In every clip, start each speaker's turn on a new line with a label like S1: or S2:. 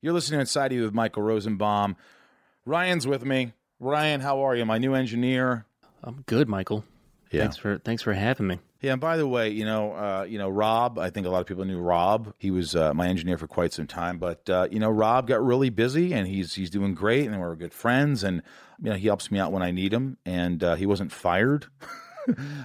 S1: You're listening to Inside You with Michael Rosenbaum. Ryan's with me. Ryan, how are you? My new engineer.
S2: I'm good, Michael.
S1: Yeah.
S2: Thanks for thanks for having me.
S1: Yeah, and by the way, you know, uh, you know, Rob. I think a lot of people knew Rob. He was uh, my engineer for quite some time, but uh, you know, Rob got really busy, and he's he's doing great, and we're good friends, and you know, he helps me out when I need him, and uh, he wasn't fired.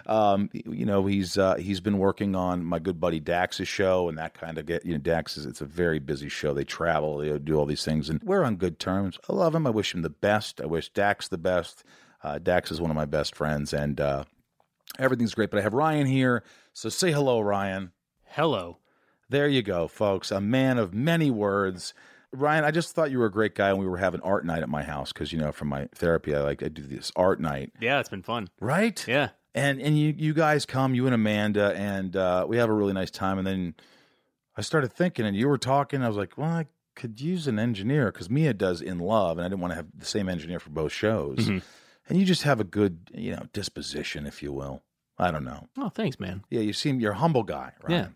S1: um, you know, he's uh, he's been working on my good buddy Dax's show, and that kind of get you know, Dax is it's a very busy show. They travel, they do all these things, and we're on good terms. I love him. I wish him the best. I wish Dax the best. Uh, Dax is one of my best friends, and uh, everything's great. But I have Ryan here, so say hello, Ryan.
S2: Hello.
S1: There you go, folks. A man of many words. Ryan, I just thought you were a great guy, and we were having art night at my house because you know, from my therapy, I like I do this art night,
S2: Yeah, it's been fun.
S1: right?
S2: Yeah.
S1: And and you you guys come, you and Amanda, and uh, we have a really nice time. And then I started thinking, and you were talking. I was like, well, I could use an engineer because Mia does in love, and I didn't want to have the same engineer for both shows. And you just have a good, you know, disposition, if you will. I don't know.
S2: Oh, thanks, man.
S1: Yeah, you seem you're a humble guy, right?
S2: Yeah.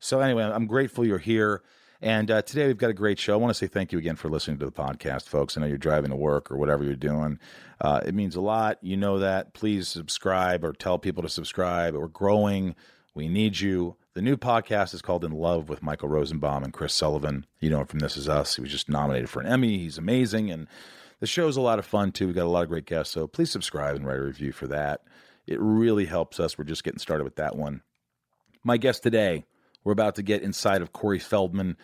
S1: So anyway, I'm grateful you're here. And uh, today we've got a great show. I want to say thank you again for listening to the podcast, folks. I know you're driving to work or whatever you're doing. Uh, it means a lot. You know that. Please subscribe or tell people to subscribe. We're growing. We need you. The new podcast is called In Love with Michael Rosenbaum and Chris Sullivan. You know him from This Is Us. He was just nominated for an Emmy. He's amazing. And the show's a lot of fun, too. We've got a lot of great guests. So please subscribe and write a review for that. It really helps us. We're just getting started with that one. My guest today, we're about to get inside of Corey Feldman.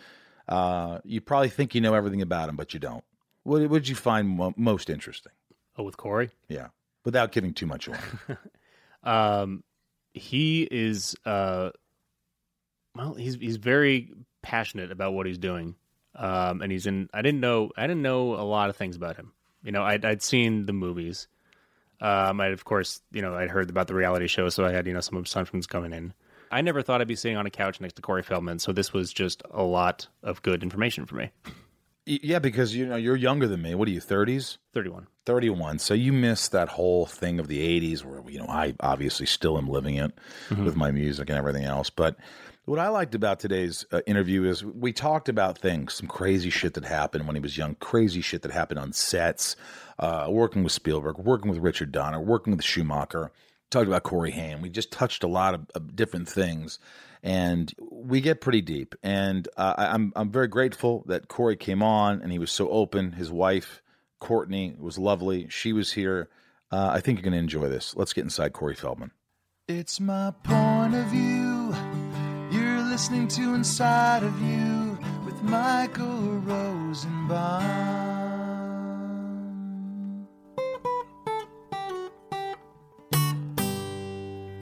S1: Uh, you probably think you know everything about him, but you don't. What what did you find mo- most interesting?
S2: Oh, with Corey.
S1: Yeah, without giving too much away.
S2: Um, he is uh, well, he's he's very passionate about what he's doing. Um, and he's in. I didn't know. I didn't know a lot of things about him. You know, I'd I'd seen the movies. Um, I of course, you know, I'd heard about the reality show, so I had you know some assumptions coming in. I never thought I'd be sitting on a couch next to Corey Feldman, so this was just a lot of good information for me.
S1: Yeah, because you know you're younger than me. What are you? Thirties.
S2: Thirty-one.
S1: 31. So you missed that whole thing of the 80s where, you know, I obviously still am living it with my music and everything else. But what I liked about today's uh, interview is we talked about things, some crazy shit that happened when he was young, crazy shit that happened on sets, uh, working with Spielberg, working with Richard Donner, working with Schumacher. Talked about Corey Haim. We just touched a lot of, of different things, and we get pretty deep. And uh, I- I'm I'm very grateful that Corey came on and he was so open. His wife Courtney was lovely. She was here. Uh, I think you're going to enjoy this. Let's get inside Corey Feldman. It's my point of view. You're listening to Inside of You with Michael Rosenbaum.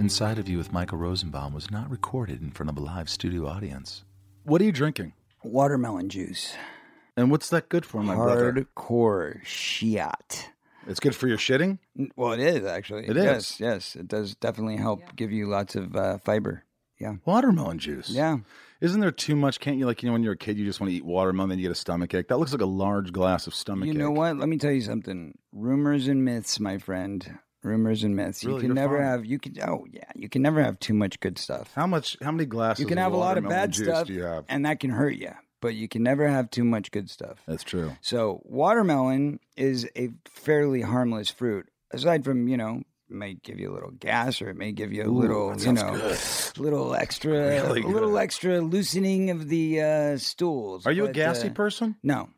S1: Inside of You with Michael Rosenbaum was not recorded in front of a live studio audience. What are you drinking?
S3: Watermelon juice.
S1: And what's that good for, my brother?
S3: Hardcore shiat.
S1: It's good for your shitting?
S3: Well, it is actually.
S1: It
S3: yes,
S1: is.
S3: Yes, it does definitely help give you lots of uh, fiber. Yeah.
S1: Watermelon juice.
S3: Yeah.
S1: Isn't there too much? Can't you like you know when you're a kid you just want to eat watermelon then you get a stomach ache? That looks like a large glass of stomach
S3: You
S1: ache.
S3: know what? Let me tell you something. Rumors and myths, my friend. Rumors and myths.
S1: Really?
S3: You can never
S1: fine?
S3: have. You can. Oh yeah. You can never have too much good stuff.
S1: How much? How many glasses?
S3: You can have a lot of bad stuff,
S1: Do you have?
S3: and that can hurt you. But you can never have too much good stuff.
S1: That's true.
S3: So watermelon is a fairly harmless fruit. Aside from you know, it may give you a little gas or it may give you a little you know, little extra,
S1: Really
S3: a little extra loosening of the uh, stools.
S1: Are you a gassy
S3: uh,
S1: person?
S3: No,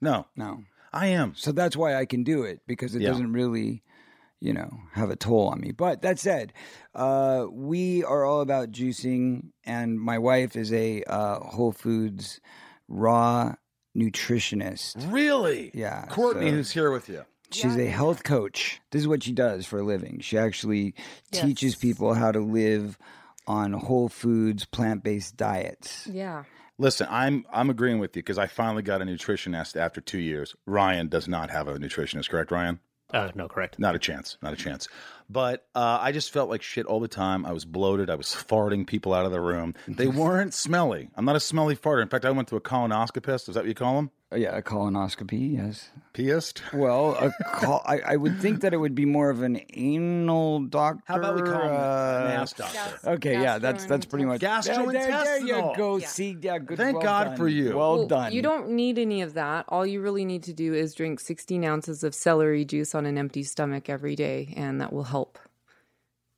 S1: No,
S3: no.
S1: I am.
S3: So that's why I can do it because it
S1: Yeah.
S3: doesn't really, you know, have a toll on me. But that said, uh, we are all about juicing, and my wife is a uh, Whole Foods raw nutritionist.
S1: Really?
S3: Yeah,
S1: Courtney,
S3: so-
S1: who's here with you.
S3: She's a health coach. This is what she does for a living. She actually teaches people how to live on whole foods, plant based diets.
S4: Yeah.
S1: Listen, I'm I'm agreeing with you because I finally got a nutritionist after two years. Ryan does not have a nutritionist, correct, Ryan?
S2: Uh, no, correct.
S1: Not a chance. Not a chance. But uh, I just felt like shit all the time. I was bloated. I was farting people out of the room. They weren't smelly. I'm not a smelly farter. In fact, I went to a colonoscopist. Is that what you call them?
S3: Uh, yeah, a colonoscopy. Yes.
S1: Piest?
S3: Well, a col- I, I would think that it would be more of an anal doctor.
S1: How about we call him
S3: uh,
S1: an ass doctor?
S3: Okay, yeah, that's that's pretty much
S1: Gastrointestinal.
S3: There, there, there you go.
S4: Yeah.
S3: See, yeah, good.
S1: Thank
S3: well
S1: God
S3: done.
S1: for you.
S3: Well,
S4: Well,
S3: done.
S4: You don't need any of that. All you really need to do is drink 16 ounces of celery juice on an empty stomach every day, and that will help.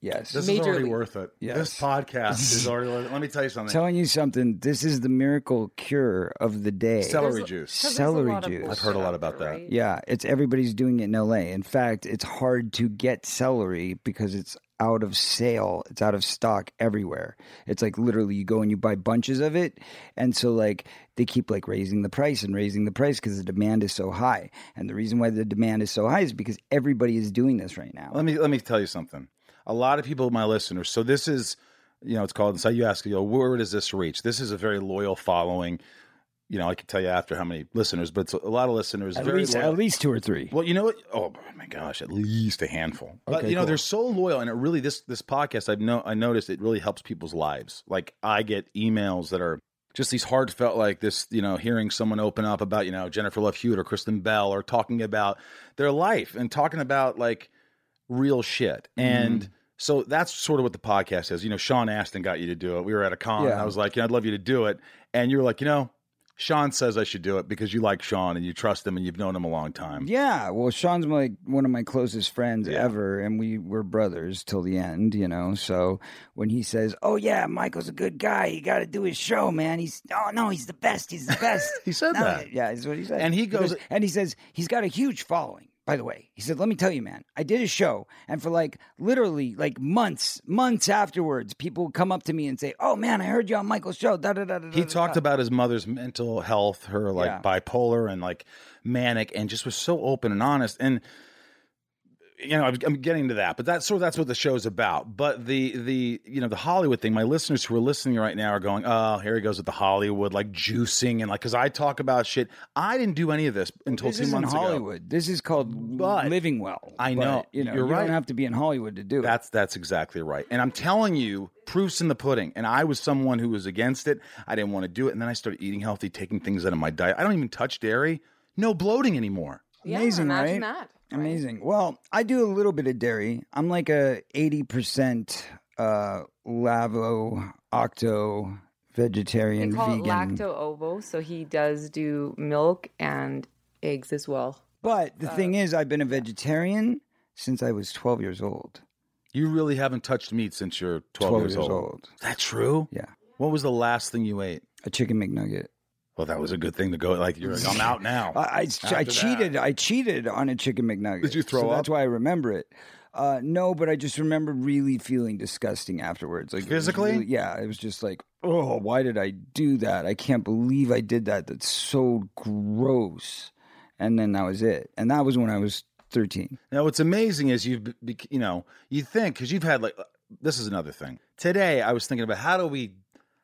S3: Yes.
S1: This is already worth it.
S3: Yes.
S1: This podcast is already worth it. Let me tell you something.
S3: telling you something. This is the miracle cure of the day.
S1: Celery
S4: There's-
S1: juice.
S4: 'cause there's a
S3: Celery juice.
S1: I've heard a lot about that.
S4: right?
S3: Yeah, it's everybody's doing it in LA. In fact, it's hard to get celery because it's out of sale. It's out of stock everywhere. It's like literally you go and you buy bunches of it, and so like they keep like raising the price and raising the price because the demand is so high. And the reason why the demand is so high is because everybody is doing this right now.
S1: Let me let me tell you something. A lot of people, my listeners. So this is, you know, it's called. So you ask, you know, where does this reach? This is a very loyal following. You know, I can tell you after how many listeners, but it's a lot of listeners.
S3: At
S1: very
S3: least,
S1: loyal.
S3: at least two or three.
S1: Well, you know what? Oh my gosh, at least a handful. but you know,
S3: cool.
S1: they're so loyal, and it really this this podcast I've no I noticed it really helps people's lives. Like I get emails that are just these heartfelt, like this, you know, hearing someone open up about you know Jennifer Love Hewitt or Kristen Bell, or talking about their life and talking about like real shit mm-hmm. and. So that's sort of what the podcast is. You know, Sean Astin got you to do it. We were at a con. And I was like, yeah, I'd love you to do it. And you were like, you know, Sean says I should do it because you like Sean and you trust him and you've known him a long time.
S3: Yeah, well, Sean's like one of my closest friends
S1: Yeah.
S3: ever, and we were brothers till the end, you know. So when he says, "Oh yeah, Michael's a good guy. You got to do his show, man," he's, "Oh no, he's the best. He's the best."
S1: He said
S3: No,
S1: that.
S3: Yeah, is what he said.
S1: And he goes-
S3: Because- and he says he's got a huge following. By the way, he said, "Let me tell you, man. I did a show, and for like literally like months, months afterwards, people would come up to me and say, "Oh man, I heard you on Michael's show." Da da da da.
S1: He talked
S3: da.
S1: about his mother's mental health, her like
S3: Yeah.
S1: bipolar and like manic, and just was so open and honest. And you know, I'm, I'm getting to that, but that's sort of that's what the show's about. But the the you know the Hollywood thing, my listeners who are listening right now are going, oh, here he goes with the Hollywood, like juicing and like because I talk about shit. I didn't do any of this until
S3: This
S1: two
S3: isn't
S1: ago.
S3: Hollywood. This is called
S1: But-
S3: living well.
S1: I
S3: But,
S1: know.
S3: you know,
S1: You're
S3: you
S1: right.
S3: don't have to be in Hollywood to do it.
S1: That's that's exactly right. And I'm telling you, proofs in the pudding. And I was someone who was against it. I didn't want to do it. And then I started eating healthy, taking things out of my diet. I don't even touch dairy. No bloating anymore.
S3: Amazing,
S4: yeah, imagine
S3: right?
S4: that. Right?
S3: Amazing. Well, I do a little bit of dairy. I'm like a 80% uh, lavo octo
S4: They
S3: vegetarian
S4: call
S3: vegan.
S4: it lacto ovo, so he does do milk and eggs as well.
S3: But the
S4: Uh,
S3: thing is, I've been a vegetarian since I was 12 years old.
S1: You really haven't touched meat since you're 12,
S3: 12
S1: years,
S3: years
S1: old.
S3: old.
S1: Is that true?
S3: Yeah.
S1: What was the last thing you ate?
S3: A chicken McNugget.
S1: Well, that was a good thing to go. Like you're like, I'm out now.
S3: I, I, I cheated.
S1: that.
S3: I cheated on a chicken McNugget.
S1: Did you throw
S3: so
S1: up?
S3: That's why I remember it. Uh, no, but I just remember really feeling disgusting afterwards. Like it
S1: Physically?
S3: really- yeah, it was just like, oh, why did I do that? I can't believe I did that. That's so gross. And then that was it. And that was when I was thirteen.
S1: Now, what's amazing is you've, you know, you think because you've had like this is another thing. Today, I was thinking about how do we,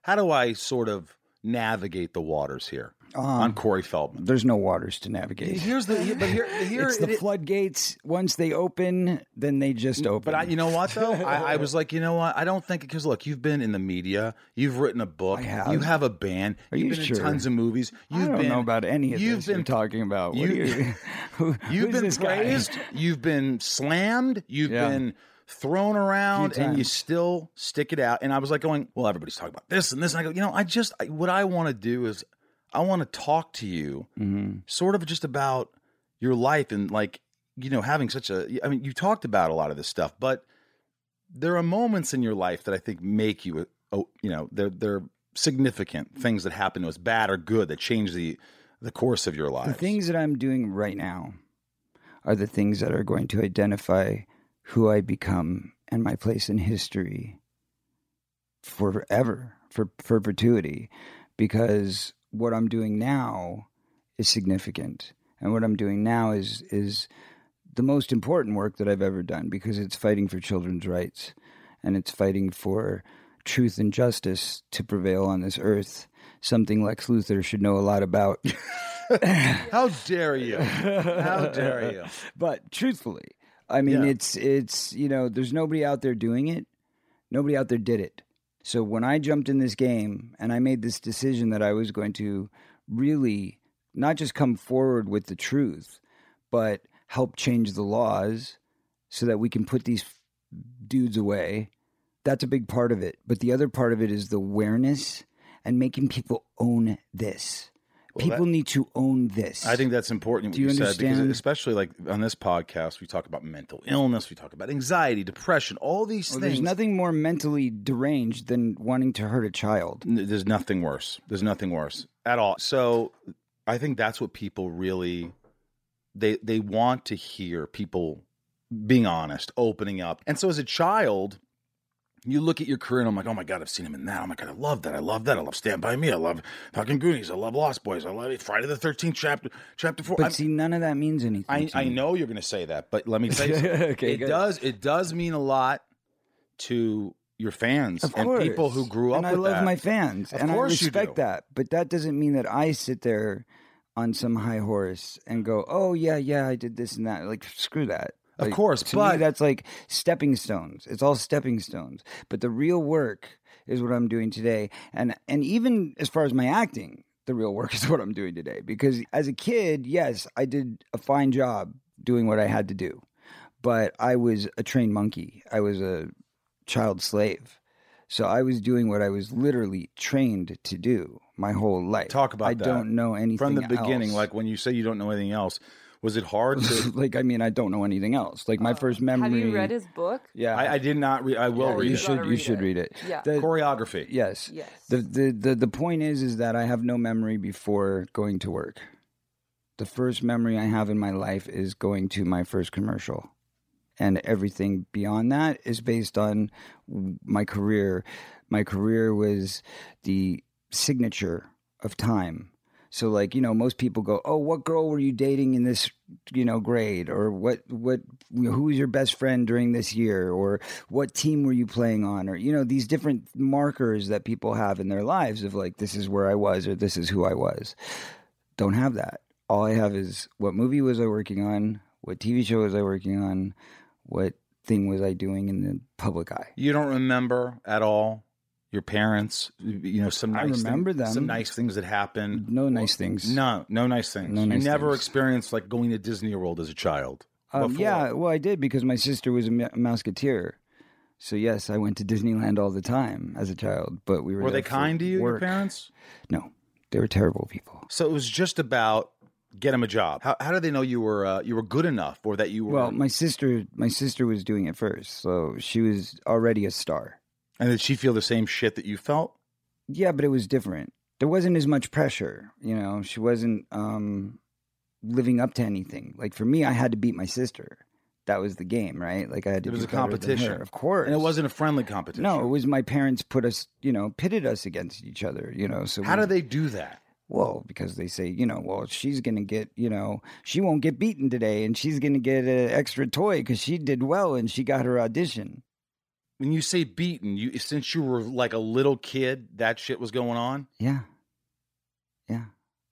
S1: how do I sort of navigate the waters here
S3: Um,
S1: on Corey Feldman?
S3: There's no waters to navigate.
S1: Here's the, but here, here
S3: it's the
S1: it-
S3: floodgates. Once they open, then they just open.
S1: But I, you know what though, I, I was like, you know what? I don't think because look, you've been in the media, you've written a book,
S3: I have.
S1: you have a band,
S3: Are
S1: you've
S3: you
S1: been
S3: sure?
S1: in tons of movies. You've
S3: I don't
S1: been,
S3: know about any of
S1: you've
S3: this
S1: been
S3: you're talking about. What
S1: you-
S3: are you, who-
S1: You've
S3: who's
S1: been
S3: this guy?
S1: praised, you've been slammed, you've
S3: Yeah.
S1: been thrown around, and you still stick it out. And I was like, going, well, everybody's talking about this and this. And I go, you know, I just I, what I want to do is I want to talk to you,
S3: Mhm.
S1: sort of just about your life and like you know having such a. I mean, you talked about a lot of this stuff, but there are moments in your life that I think make you, oh, you know, they're they're significant things that happen to us, bad or good, that change the the course of your life.
S3: The things that I'm doing right now are the things that are going to identify who I become and my place in history forever, for for perpetuity, because what I'm doing now is significant, and what I'm doing now is is the most important work that I've ever done because it's fighting for children's rights, and it's fighting for truth and justice to prevail on this earth. Something Lex Luthor should know a lot about.
S1: How dare you? How dare you?
S3: But truthfully, I mean,
S1: Yeah.
S3: it's it's you know, there's nobody out there doing it. Nobody out there did it. So when I jumped in this game and I made this decision that I was going to really not just come forward with the truth, but help change the laws so that we can put these dudes away. That's a big part of it. But the other part of it is the awareness and making people own this.
S1: Well,
S3: people need to own this.
S1: I think that's important. What
S3: Do you
S1: said because
S3: understand?
S1: especially like on this podcast, we talk about mental illness, we talk about anxiety, depression, all these
S3: Well,
S1: things.
S3: there's nothing more mentally deranged than wanting to hurt a child.
S1: There's nothing worse. There's nothing worse at all. So I think that's what people really they they want to hear people being honest, opening up. And so as a child, you look at your career and I'm like, oh my god, I've seen him in that. Oh my god, I love that. I love that. I love Stand by Me. I love fucking Goonies. I love Lost Boys. I love it. Friday the Thirteenth chapter chapter four.
S3: But
S1: I'm-
S3: see, none of that means anything.
S1: I, I know you're going to say that, but let me tell you, something.
S3: Okay,
S1: it
S3: good.
S1: does it does mean a lot to your fans
S3: Of
S1: and
S3: course.
S1: people who grew up
S3: and I love
S1: that.
S3: my fans,
S1: Of
S3: and I respect that. But that doesn't mean that I sit there on some high horse and go, "Oh yeah, yeah, I did this and that." Like screw that.
S1: Of
S3: Like,
S1: course,
S3: to
S1: but-
S3: me, that's like stepping stones. It's all stepping stones. But the real work is what I'm doing today, and and even as far as my acting, the real work is what I'm doing today. Because as a kid, yes, I did a fine job doing what I had to do, but I was a trained monkey. I was a child slave. So I was doing what I was literally trained to do my whole life.
S1: Talk about
S3: I
S1: that.
S3: don't know anything
S1: from the beginning.
S3: else.
S1: Like when you say you don't know anything else, was it hard to?
S3: like I mean, I don't know anything else. Like my uh, first memory.
S4: Have you read his book?
S3: Yeah,
S1: I, I did not. read. I will
S4: Yeah,
S1: read
S3: you
S1: it.
S3: should. You
S4: read
S3: should
S4: it.
S3: read it.
S4: Yeah.
S3: The-
S1: Coreyography.
S3: yes.
S4: Yes.
S3: The, the the the point is is that I have no memory before going to work. The first memory I have in my life is going to my first commercial. And everything beyond that is based on my career. My career was the signature of time. So like, you know, most people go, "Oh, what girl were you dating in this, you know, grade or what what who was your best friend during this year or what team were you playing on or you know, these different markers that people have in their lives of like this is where I was or this is who I was. Don't have that. All I have is what movie was I working on? What TV show was I working on? What thing was I doing in the public eye?
S1: You don't remember at all your parents. You know some.
S3: I
S1: Nice
S3: remember
S1: thing-
S3: them.
S1: Some nice things that happened.
S3: No nice things.
S1: No, no nice things.
S3: No
S1: you
S3: nice
S1: never
S3: things.
S1: experienced like going to Disney World as a child.
S3: Um, yeah, well, I did because my sister was a Mouseketeer. So yes, I went to Disneyland all the time as a child. But we were
S1: Were they kind to you, your parents?
S3: No, they were terrible people.
S1: So it was just about get them a job. How, how did they know you were uh, you were good enough, or that you were?
S3: Well, my sister, my sister was doing it first, so she was already a star.
S1: And did she feel the same shit that you felt?
S3: Yeah, but it was different. There wasn't as much pressure, you know. She wasn't um, living up to anything. Like for me, I had to beat my sister. That was the game, right? Like I had to.
S1: It was a competition.
S3: of course.
S1: And it wasn't a friendly competition.
S3: No, it was my parents put us, you know, pitted us against each other, you know. So
S1: How
S3: we-
S1: do they do that?
S3: Well, because they say, you know, well, she's going to get, you know, she won't get beaten today and she's going to get an extra toy because she did well and she got her audition.
S1: When you say beaten, you since you were like a little kid, that shit was going on.
S3: Yeah. Yeah.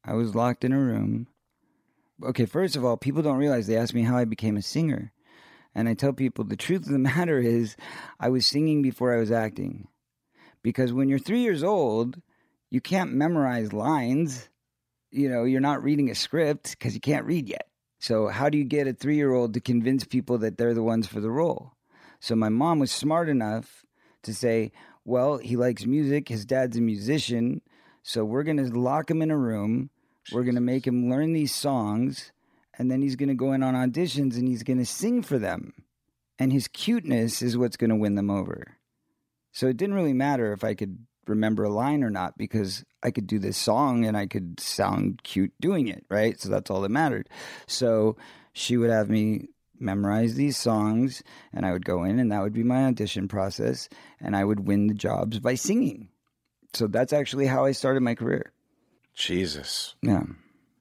S3: I was locked in a room. Okay, first of all, people don't realize they ask me how I became a singer. And I tell people the truth of the matter is I was singing before I was acting. Because when you're three years old, you can't memorize lines. You know, you're not reading a script because you can't read yet. So, how do you get a three year old to convince people that they're the ones for the role? So, my mom was smart enough to say, well, he likes music. His dad's a musician. So, we're going to lock him in a room. We're going to make him learn these songs. And then he's going to go in on auditions and he's going to sing for them. And his cuteness is what's going to win them over. So, it didn't really matter if I could remember a line or not because I could do this song and I could sound cute doing it, right? So that's all that mattered. So she would have me memorize these songs and I would go in and that would be my audition process and I would win the jobs by singing. So that's actually how I started my career.
S1: Jesus.
S3: Yeah.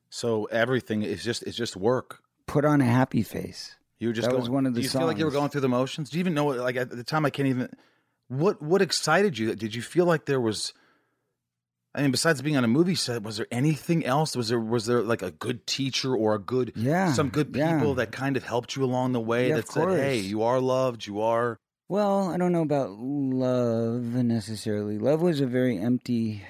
S1: So everything is just it's just work.
S3: Put on a happy face.
S1: You were just
S3: That
S1: going,
S3: was one of the
S1: Do you feel like you were going through the motions? Do you even know like at the time I can't even what what excited you? Did you feel like there was I mean, besides being on a movie set, was there anything else? Was there was there like a good teacher or a good
S3: Yeah,
S1: some good people
S3: yeah.
S1: that kind of helped you along the way
S3: Yeah,
S1: that said, "Hey, you are loved. You are."
S3: Well, I don't know about love necessarily. Love was a very empty,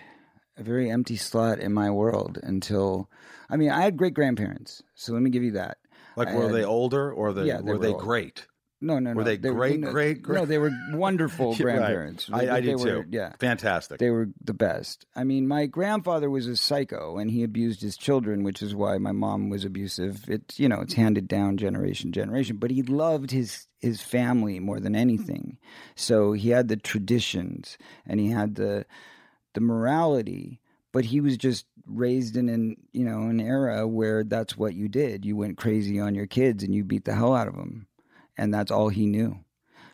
S3: a very empty slot in my world until, I mean, I had great grandparents. So let me give you that.
S1: Like,
S3: I
S1: were
S3: had-
S1: they older or the,
S3: Yeah, they
S1: were
S3: were
S1: they
S3: old.
S1: great?
S3: No, no, no.
S1: Were they great,
S3: no,
S1: great, great?
S3: No, they were wonderful
S1: Yeah, right.
S3: grandparents.
S1: I,
S3: They-
S1: I
S3: they
S1: did
S3: were-
S1: too.
S3: Yeah.
S1: fantastic.
S3: They were the best. I mean, my grandfather was a psycho and he abused his children, which is why my mom was abusive. It's, you know, it's handed down generation generation, but he loved his his family more than anything. So he had the traditions and he had the the morality, but he was just raised in an, you know, an era where that's what you did. You went crazy on your kids and you beat the hell out of them. And that's all he knew.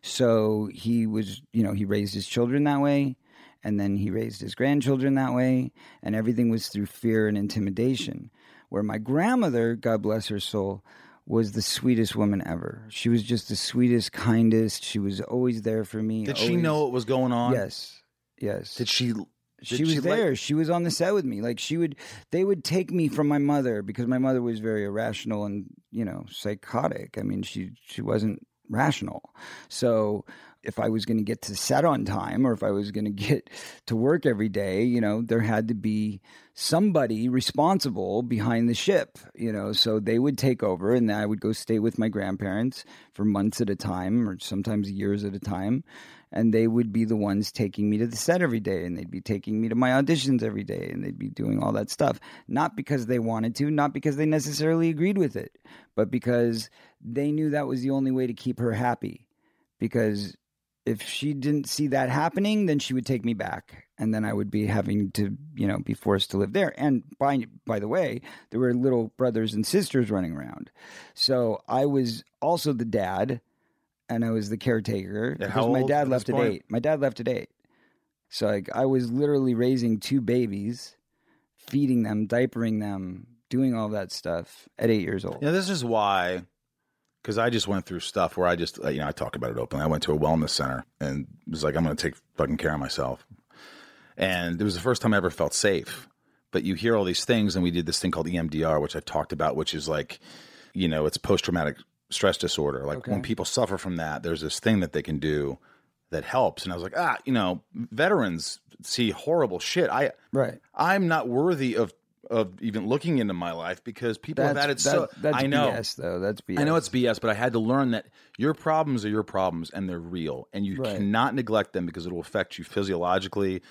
S3: So he was, you know, he raised his children that way, and then he raised his grandchildren that way, and everything was through fear and intimidation. Where my grandmother, God bless her soul, was the sweetest woman ever. She was just the sweetest, kindest. She was always there for me.
S1: did she know what was going on?
S3: Yes, yes.
S1: Did she?
S3: She was
S1: she
S3: there. she was on the set with me. Like she would, they would take me from my mother because my mother was very irrational and you know psychotic. I mean, she she wasn't rational. So if I was going to get to set on time or if I was going to get to work every day, you know, there had to be somebody responsible behind the ship, you know. So they would take over and I would go stay with my grandparents for months at a time or sometimes years at a time. And they would be the ones taking me to the set every day and they'd be taking me to my auditions every day and they'd be doing all that stuff. Not because they wanted to, not because they necessarily agreed with it, but because they knew that was the only way to keep her happy. Because if she didn't see that happening, then she would take me back, and then I would be having to, you know, be forced to live there. And by by the way, there were little brothers and sisters running around, so I was also the dad, and I was the caretaker because my dad left at
S1: point?
S3: eight. My dad left at eight, so like I was literally raising two babies, feeding them, diapering them, doing all that stuff at eight years old.
S1: Yeah, this is why. Because I just went through stuff where I just, uh, you know, I talk about it openly. I went to a wellness center and was like, I'm going to take fucking care of myself. And it was the first time I ever felt safe. But you hear all these things, and we did this thing called EMDR, which I talked about, which is like, you know, it's post traumatic stress disorder. Like when people suffer from that, there's this thing that they can do that helps. And I was like, ah, you know, veterans see horrible shit. I,
S3: Right.
S1: I'm not worthy of of even looking into my life because people have had it so.
S3: that- that's
S1: I know.
S3: BS though. That's BS.
S1: I know it's BS, but I had to learn that your problems are your problems and they're real, and you
S3: Right.
S1: cannot neglect them because it will affect you physiologically,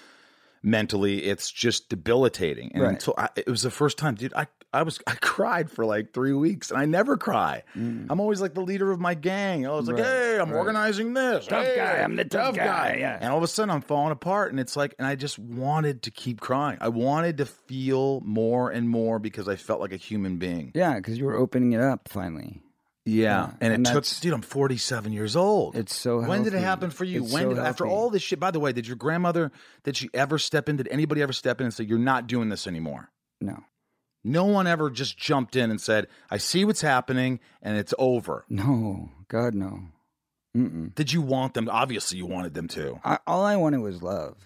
S1: mentally. It's just debilitating. And
S3: Right.
S1: until I, it was the first time, dude, I I was I cried for like three weeks, and I never cry. I'm always like the leader of my gang. I was like,
S3: Mm.
S1: Hey, I'm
S3: right.
S1: organizing this.
S3: Tough
S1: Hey,
S3: guy, I'm the tough guy, yeah.
S1: And all of a sudden, I'm falling apart, and it's like, and I just wanted to keep crying. I wanted to feel more and more because I felt like a human being.
S3: Yeah, because you were opening it up finally.
S1: Yeah,
S3: Yeah,
S1: and it
S3: and
S1: took, dude. I'm 47 years old.
S3: It's so
S1: when did it happen for you?
S3: It's
S1: when
S3: so
S1: did, after all this shit? By the way, did your grandmother? Did she ever step in? Did anybody ever step in and say you're not doing this anymore?
S3: No,
S1: No one ever just jumped in and said, "I see what's happening and it's over."
S3: no, God, no. Mm-mm.
S1: Did you want them? Obviously, you wanted them to.
S3: I, all I wanted was love.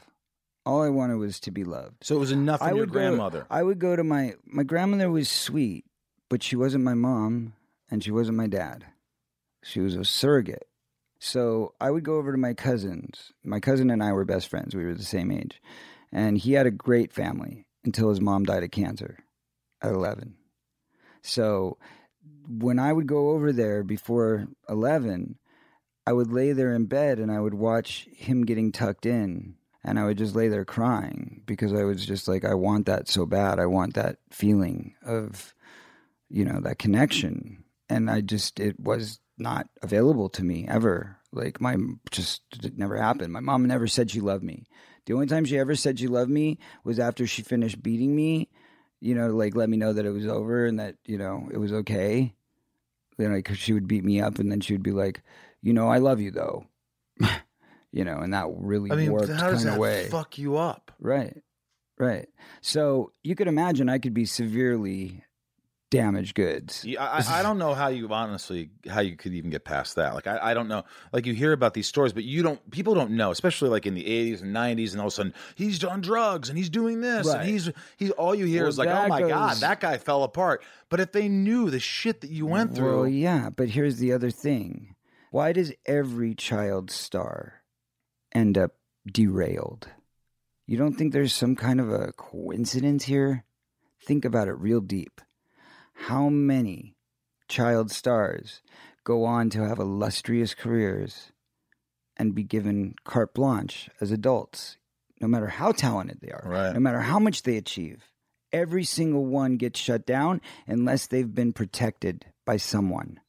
S3: All I wanted was to be loved.
S1: So it was enough
S3: I
S1: your
S3: would
S1: grandmother.
S3: Go, I would go to my my grandmother was sweet, but she wasn't my mom and she wasn't my dad. She was a surrogate. So I would go over to my cousins. My cousin and I were best friends. We were the same age. And he had a great family until his mom died of cancer at 11. So when I would go over there before 11, I would lay there in bed and I would watch him getting tucked in and I would just lay there crying because I was just like I want that so bad. I want that feeling of you know that connection and I just it was not available to me ever. Like my just it never happened. My mom never said she loved me. The only time she ever said she loved me was after she finished beating me, you know, like let me know that it was over and that, you know, it was okay. You know, because she would beat me up and then she would be like, you know, I love you though. you know, and that really
S1: I mean,
S3: worked
S1: how does
S3: kind of
S1: that
S3: way.
S1: fuck you up?
S3: Right. Right. So you could imagine I could be severely damaged goods.
S1: Yeah, I, I don't know how you honestly how you could even get past that. Like I, I don't know. Like you hear about these stories, but you don't. People don't know, especially like in the eighties and nineties, and all of a sudden he's done drugs and he's doing this
S3: Right.
S1: and he's he's all you hear
S3: Well,
S1: is like, oh my god, that guy fell apart. But if they knew the shit that you went through,
S3: Well, yeah, but here's the other thing. Why does every child star end up derailed? You don't think there's some kind of a coincidence here? Think about it real deep. How many child stars go on to have illustrious careers and be given carte blanche as adults, no matter how talented they are,
S1: Right.
S3: no matter how much they achieve? Every single one gets shut down unless they've been protected by someone.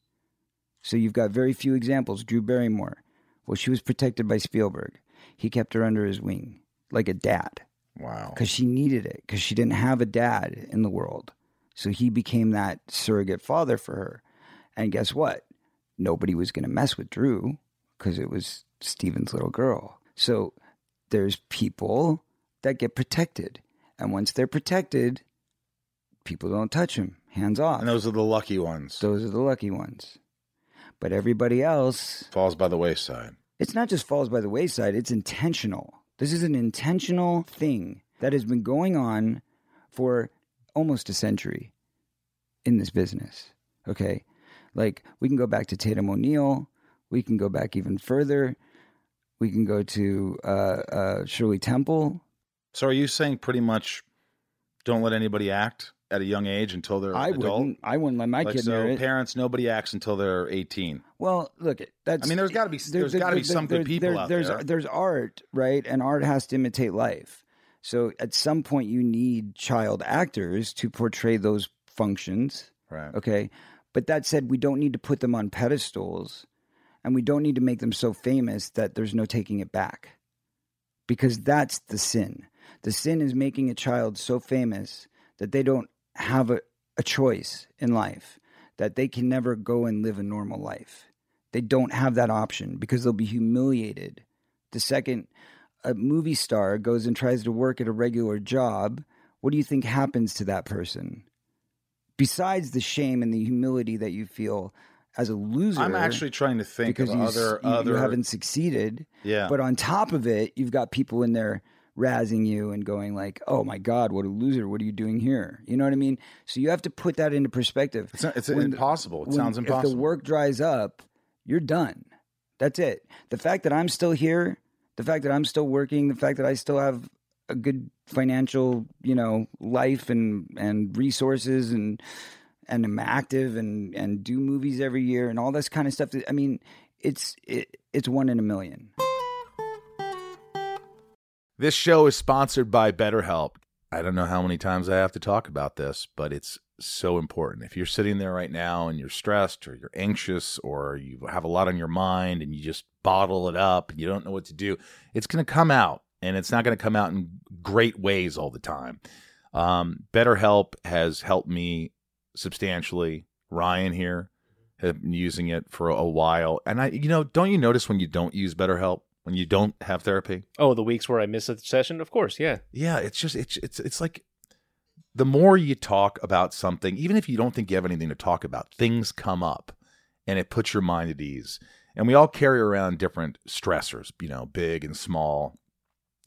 S3: So you've got very few examples. Drew Barrymore, well, she was protected by Spielberg. He kept her under his wing like a dad
S1: wow,
S3: because she needed it because she didn't have a dad in the world. So he became that surrogate father for her. And guess what? Nobody was going to mess with Drew because it was Steven's little girl. So there's people that get protected. And once they're protected, people don't touch them, hands off.
S1: and those are the lucky ones.
S3: Those are the lucky ones. But everybody else,
S1: Falls by the wayside.
S3: it's not just falls by the wayside, it's intentional. This is an intentional thing that has been going on for almost a century in this business. Okay? Like, we can go back to Tatum O'Neal, we can go back even further. We can go to uh, uh, Shirley Temple.
S1: So are you saying pretty much don't let anybody act at a young age until they're
S3: I
S1: adult?
S3: wouldn't. I wouldn't let my
S1: like
S3: kid
S1: so, parents, nobody acts until they're eighteen.
S3: Well, look, at that's.
S1: I mean, there's gotta be-
S3: there-
S1: there's
S3: there-
S1: gotta be
S3: there-
S1: some good people
S3: there-
S1: out
S3: there's,
S1: there.
S3: There's art, right? And art has to imitate life. So at some point, you need child actors to portray those functions.
S1: Right.
S3: Okay, but that said, we don't need to put them on pedestals, and we don't need to make them so famous that there's no taking it back, because that's the sin. The sin is making a child so famous that they don't have a, a choice in life, that they can never go and live a normal life. They don't have that option because they'll be humiliated. The second a movie star goes and tries to work at a regular job, what do you think happens to that person? Besides the shame and the humility that you feel as a loser,
S1: I'm actually trying to think
S3: because
S1: of
S3: you,
S1: other
S3: you, you haven't succeeded.
S1: yeah.
S3: But on top of it, you've got people in there razzing you and going like, "Oh my God, what a loser! What are you doing here?" You know what I mean? So you have to put that into perspective.
S1: it's not, it's
S3: when
S1: impossible. It
S3: when-
S1: sounds impossible.
S3: If the work dries up, you're done. That's it. The fact that I'm still here, the fact that I'm still working, the fact that I still have a good financial, you know, life and and resources and and I'm active and and do movies every year and all this kind of stuff. I mean, it's it, it's one in a million.
S1: This show is sponsored by BetterHelp. I don't know how many times I have to talk about this, but it's so important. If you're sitting there right now and you're stressed or you're anxious or you have a lot on your mind and you just bottle it up and you don't know what to do, it's going to come out and it's not going to come out in great ways all the time. Um, BetterHelp has helped me substantially. Ryan here have been using it for a while. And I, you know, don't you notice when you don't use BetterHelp, when you don't have therapy?
S2: Oh, the weeks where I miss a session, of course, yeah.
S1: Yeah, it's just it's it's it's like the more you talk about something, even if you don't think you have anything to talk about, things come up and it puts your mind at ease. And we all carry around different stressors, you know, big and small.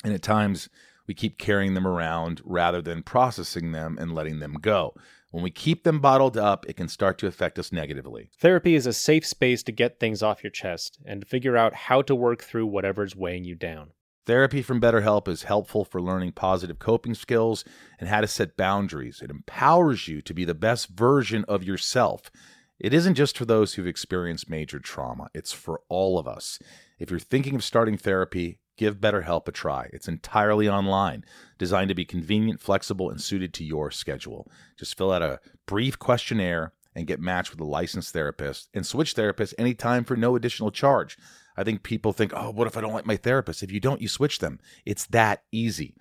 S1: And at times we keep carrying them around rather than processing them and letting them go. When we keep them bottled up, it can start to affect us negatively.
S2: Therapy is a safe space to get things off your chest and to figure out how to work through whatever's weighing you down.
S1: Therapy from BetterHelp is helpful for learning positive coping skills and how to set boundaries. It empowers you to be the best version of yourself. It isn't just for those who've experienced major trauma, it's for all of us. If you're thinking of starting therapy, give BetterHelp a try. It's entirely online, designed to be convenient, flexible, and suited to your schedule. Just fill out a brief questionnaire and get matched with a licensed therapist and switch therapists anytime for no additional charge. I think people think, oh, what if I don't like my therapist? If you don't, you switch them. It's that easy.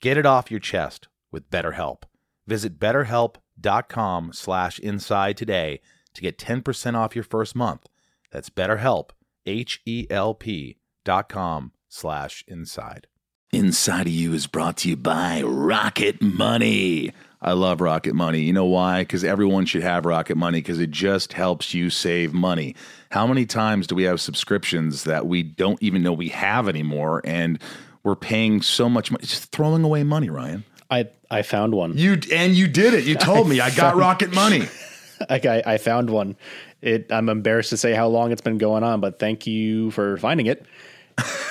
S1: Get it off your chest with BetterHelp. Visit betterhelp.com slash inside today to get 10% off your first month. That's betterhelp, H-E-L-P dot com slash inside.
S5: Inside of You is brought to you by Rocket Money.
S1: I love Rocket Money. You know why? Because everyone should have Rocket Money because it just helps you save money. How many times do we have subscriptions that we don't even know we have anymore and we're paying so much money, just throwing away money, Ryan?
S2: I I found one.
S1: You and you did it. You told me I got Rocket Money.
S2: Like I, I found one. It I'm embarrassed to say how long it's been going on, but thank you for finding it.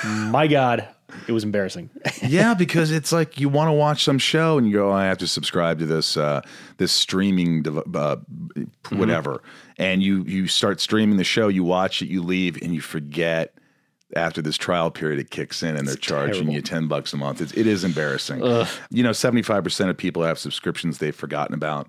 S2: My God, it was embarrassing.
S1: yeah, because it's like you want to watch some show and you go, I have to subscribe to this uh, this streaming dev- uh, whatever, and you you start streaming the show, you watch it, you leave, and you forget. After this trial period, it kicks in and they're charging
S2: terrible.
S1: you ten bucks a month. It's, it is embarrassing. You know, seventy five percent of people have subscriptions they've forgotten about.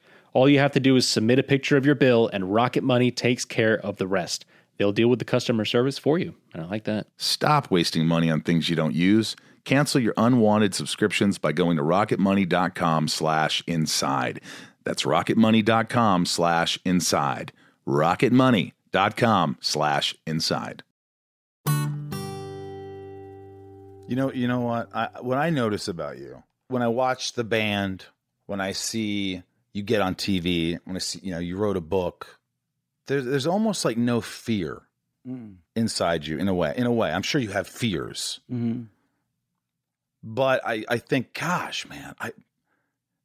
S2: All you have to do is submit a picture of your bill, and Rocket Money takes care of the rest. They'll deal with the customer service for you. And I like that.
S1: Stop wasting money on things you don't use. Cancel your unwanted subscriptions by going to rocketmoney.com slash inside. That's rocketmoney.com slash inside. rocketmoney.com slash inside. You know, you know what? I, what I notice about you when I watch the band, when I see you get on TV, when I see you know you wrote a book, there's there's almost like no fear
S3: Mm.
S1: inside you in a way. In a way, I'm sure you have fears,
S3: hmm
S1: but I I think, gosh, man, I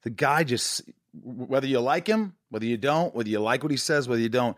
S1: the guy just whether you like him, whether you don't, whether you like what he says, whether you don't,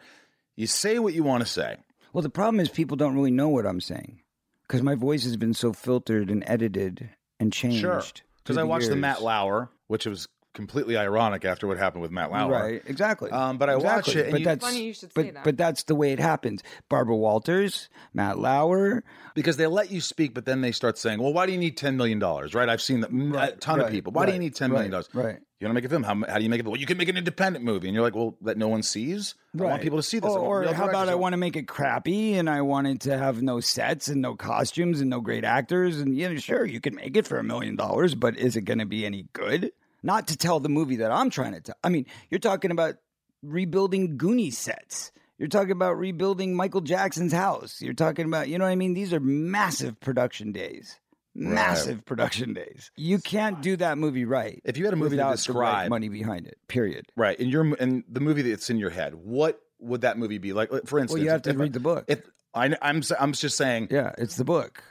S1: you say what you want to say.
S3: Well, the problem is people don't really know what I'm saying because my voice has been so filtered and edited and changed.
S1: Sure, because I watched the. Matt Lauer, which was completely ironic after what happened with Matt Lauer.
S3: Right, exactly.
S1: Um, but I watch it, and
S3: but
S1: you-
S3: that's
S4: Funny you should
S3: but,
S4: say that.
S3: But that's the way it happens. Barbara Walters, Matt Lauer.
S1: because they let you speak, but then they start saying, "Well, why do you need ten million dollars?" Right? I've seen that a ton of people. Why do you need ten million dollars?
S3: right.
S1: You want to make a film? How, how do you make it? Well, you can make an independent movie, and you're like, "Well, that no one sees. Right. I want people to see this."
S3: Or, or how about. I want to make it crappy and I wanted to have no sets and no costumes and no great actors and you know sure you can make it for a million dollars but is it going to be any good? Not to tell the movie that I'm trying to tell. I mean, you're talking about rebuilding Goonie sets. You're talking about rebuilding Michael Jackson's house. You're talking about, you know what I mean? These are massive production days. Massive production days. You can't do that movie right.
S1: If you had a movie to
S3: the right money behind it. Period.
S1: right? And your and the movie that's in your head, what would that movie be like? For instance,
S3: Well, you have to read the book.
S1: If I, I'm I'm just saying,
S3: Yeah, it's the book.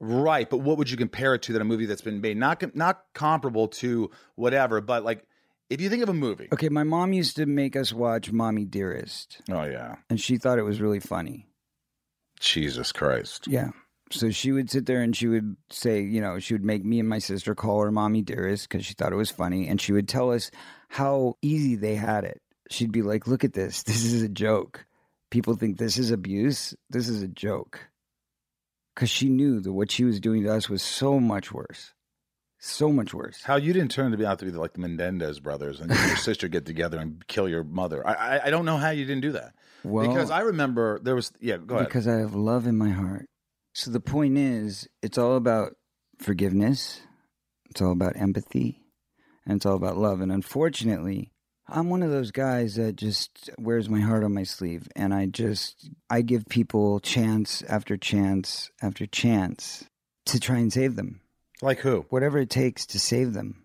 S1: Right? But what would you compare it to? That a movie that's been made, not not comparable to whatever, but like if you think of a movie,
S3: Okay, my mom used to make us watch Mommy Dearest,
S1: oh yeah,
S3: and she thought it was really funny.
S1: Jesus Christ,
S3: Yeah. So she would sit there and she would say, you know, she would make me and my sister call her Mommy Dearest because she thought it was funny. And she would tell us how easy they had it. She'd be like, look at this. This is a joke. People think this is abuse. This is a joke. Because she knew that what she was doing to us was so much worse. So much worse.
S1: how you didn't turn to be out to be like the Menendez brothers and and your sister get together and kill your mother. I, I I don't know how you didn't do that
S3: Well,
S1: because I remember there was yeah. Go ahead.
S3: Because I have love in my heart. So the point is, it's all about forgiveness, it's all about empathy, and it's all about love. And unfortunately, I'm one of those guys that just wears my heart on my sleeve and I just I give people chance after chance after chance to try and save them.
S1: like who?
S3: Whatever it takes to save them.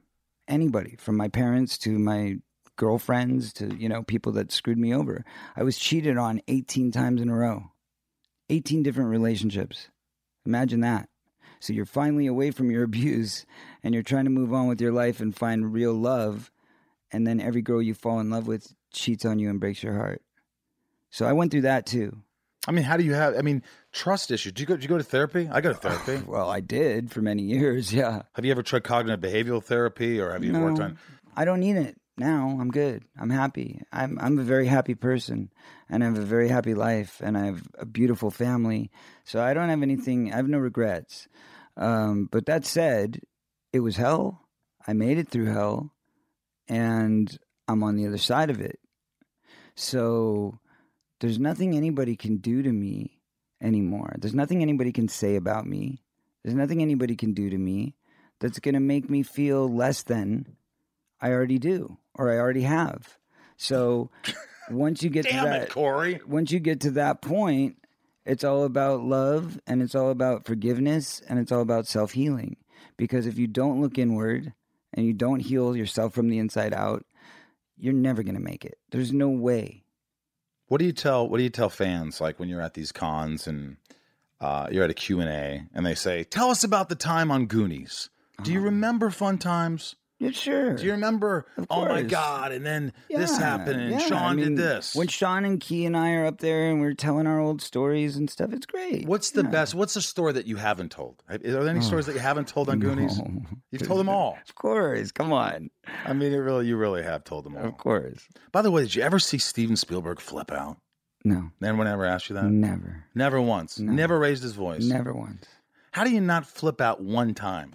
S3: Anybody, from my parents to my girlfriends to, you know, people that screwed me over. I was cheated on 18 times in a row. 18 different relationships. Imagine that. So you're finally away from your abuse and you're trying to move on with your life and find real love. And then every girl you fall in love with cheats on you and breaks your heart. So I went through that too.
S1: I mean, how do you have? I mean, trust issues. Do you go? Do you go to therapy? I go to therapy.
S3: Well, I did for many years. Yeah.
S1: have you ever tried cognitive behavioral therapy, or have you worked
S3: No,
S1: on?
S3: I don't need it now. I'm good. I'm happy. I'm I'm a very happy person, and I have a very happy life, and I have a beautiful family. So I don't have anything. I have no regrets. Um, but that said, it was hell. I made it through hell, and I'm on the other side of it. So there's nothing anybody can do to me anymore. There's nothing anybody can say about me. There's nothing anybody can do to me that's going to make me feel less than I already do or I already have. So once you get to that
S1: it, Corey!
S3: once you get to that point, it's all about love and it's all about forgiveness and it's all about self healing. Because if you don't look inward and you don't heal yourself from the inside out, you're never going to make it. There's no way.
S1: What do you tell? What do you tell fans like when you're at these cons and uh, you're at a Q and they say, "Tell us about the time on Goonies." Do you remember fun times?
S3: Yeah, sure.
S1: Do you remember? Oh my. God! And then this happened, and
S3: yeah.
S1: Sean
S3: I mean,
S1: did this.
S3: When Sean and Ke and I are up there and we're telling our old stories and stuff, it's great.
S1: What's the best? What's the story that you haven't told? Are there any oh. stories that you haven't told on Goonies?
S3: Oh.
S1: You've told them all.
S3: Of course. Come on.
S1: I mean, it really, you really have told them all.
S3: Of course.
S1: By the way, did you ever see Steven Spielberg flip out?
S3: No.
S1: Anyone ever asked you that?
S3: Never.
S1: Never once.
S3: No.
S1: Never raised his voice.
S3: Never once.
S1: How do you not flip out one time?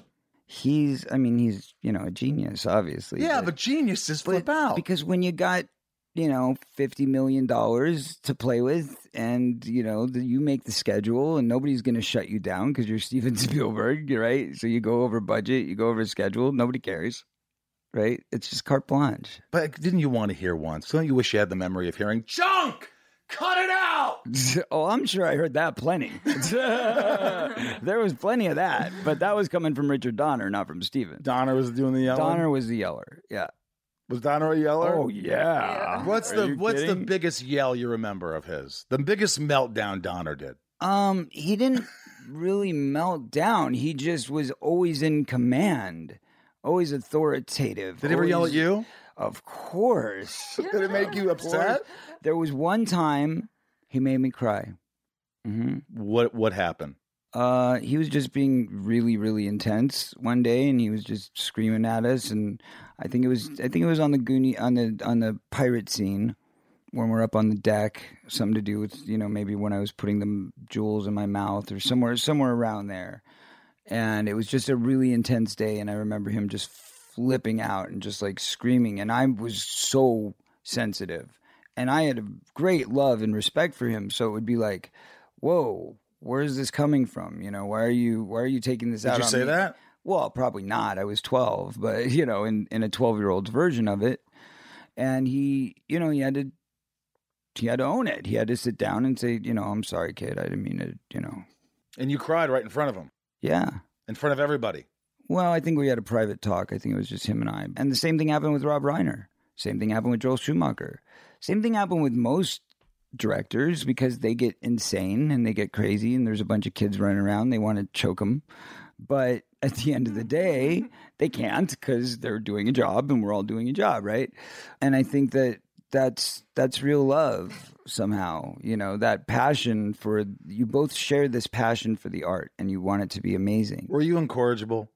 S3: He's, I mean, he's, you know, a genius, obviously.
S1: Yeah, but geniuses flip out.
S3: Because when you got, you know, $50 million to play with and, you know, the, you make the schedule and nobody's going to shut you down because you're Steven Spielberg, right? So you go over budget, you go over schedule, nobody cares, right? It's just carte blanche.
S1: But didn't you want to hear once? Don't you wish you had the memory of hearing junk? Cut it out.
S3: oh, I'm sure I heard that plenty. there was plenty of that, but that was coming from Richard Donner, not from Steven.
S1: Donner was doing the yelling.
S3: Donner was the yeller. Yeah.
S1: was Donner a yeller?
S3: Oh yeah.
S1: What's
S3: Are
S1: the
S3: you
S1: What's the biggest yell you remember of his? The biggest meltdown Donner did.
S3: Um, he didn't really melt down. He just was always in command, always authoritative.
S1: Did he ever yell at you?
S3: Of course.
S1: Did it make you upset?
S3: There was one time he made me cry. hmm
S1: What What happened?
S3: Uh, he was just being really, really intense one day, and he was just screaming at us. And I think it was, I think it was on the Goonie, on the on the pirate scene when we're up on the deck. Something to do with you know maybe when I was putting the jewels in my mouth or somewhere somewhere around there. And it was just a really intense day, and I remember him just flipping out and just like screaming. And I was so sensitive, and I had a great love and respect for him. So it would be like, whoa where is this coming from you know why are you why are you taking this
S1: Did
S3: out
S1: you
S3: on
S1: say
S3: me?
S1: that?
S3: well probably not i was 12 but you know in in a 12 year old's version of it and he you know he had to he had to own it he had to sit down and say you know i'm sorry kid i didn't mean to you know
S1: And you cried right in front of him,
S3: yeah
S1: in front of everybody.
S3: Well i think we had a private talk. I think it was just him and i. And the same thing happened with rob reiner. Same thing happened with joel schumacher. Same thing happened with most directors because they get insane and they get crazy and there's a bunch of kids running around. They want to choke them but at the end of the day they can't because they're doing a job and we're all doing a job right? And i think that that's that's real love somehow you know that passion for you both share this passion for the art and you want it to be amazing.
S1: Were you incorrigible?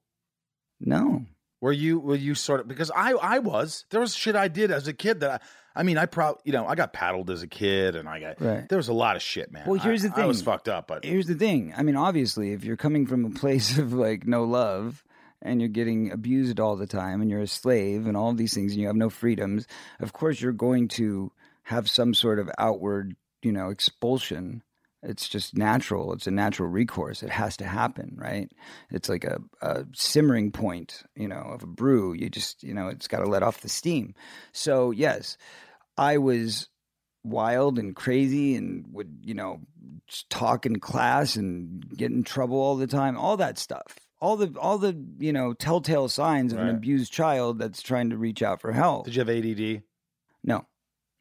S3: No
S1: Were you were you sort of because I I was there was shit I did as a kid that I I mean I probably you know I got paddled as a kid and I got
S3: Right.
S1: there was a lot of shit man.
S3: Well, here's
S1: I-
S3: the
S1: I was
S3: thing.
S1: fucked up, but
S3: here's the thing i mean obviously if you're coming from a place of like no love and you're getting abused all the time and you're a slave and all of these things and you have no freedoms of course you're going to have some sort of outward you know expulsion it's just natural it's a natural recourse it has to happen right? It's like a, a simmering point you know of a brew you just you know it's got to let off the steam. So yes i was wild and crazy and would you know talk in class and get in trouble all the time all that stuff. All the all the you know telltale signs of an abused child that's trying to reach out for help.
S1: Did you have ADD?
S3: no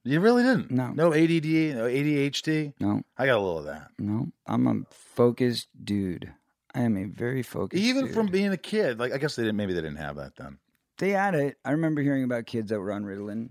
S1: You really didn't.
S3: No.
S1: no ADD, no ADHD.
S3: no
S1: I got a little of that.
S3: no i'm a focused dude i am a very focused
S1: Even
S3: dude.
S1: from being a kid, like I guess they didn't. Maybe they didn't have that then.
S3: they had it i remember hearing about kids that were on ritalin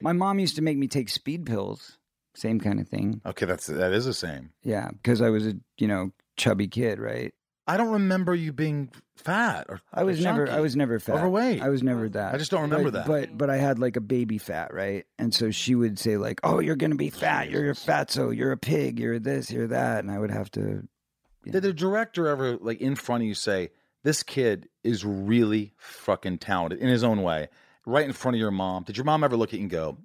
S3: my mom used to make me take speed pills same kind of thing.
S1: Okay, that's that is the same.
S3: Yeah, because I was a you know chubby kid, right?
S1: I don't remember you being fat or
S3: I was
S1: or
S3: never. I was never fat.
S1: Overweight.
S3: I was never that.
S1: I just don't remember
S3: but,
S1: that.
S3: But but I had like a baby fat, right? And so she would say like, "Oh, you're gonna be fat. You're a fatso. You're a pig. You're this. You're that." And I would have to.
S1: Did the director ever like in front of you say, "This kid is really fucking talented in his own way"? Right in front of your mom. Did your mom ever look at you and go,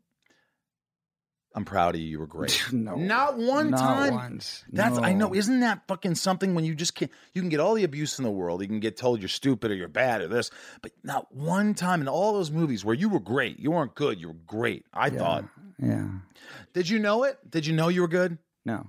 S1: "I'm proud of you. You were great."
S3: no,
S1: Not one
S3: not
S1: time.
S3: once.
S1: That's I know. Isn't that fucking something when you just can't? You can get all the abuse in the world. You can get told you're stupid or you're bad or this, but not one time in all those movies where you were great. You weren't good. You were great. I thought.
S3: Yeah.
S1: Did you know it? Did you know you were good?
S3: No.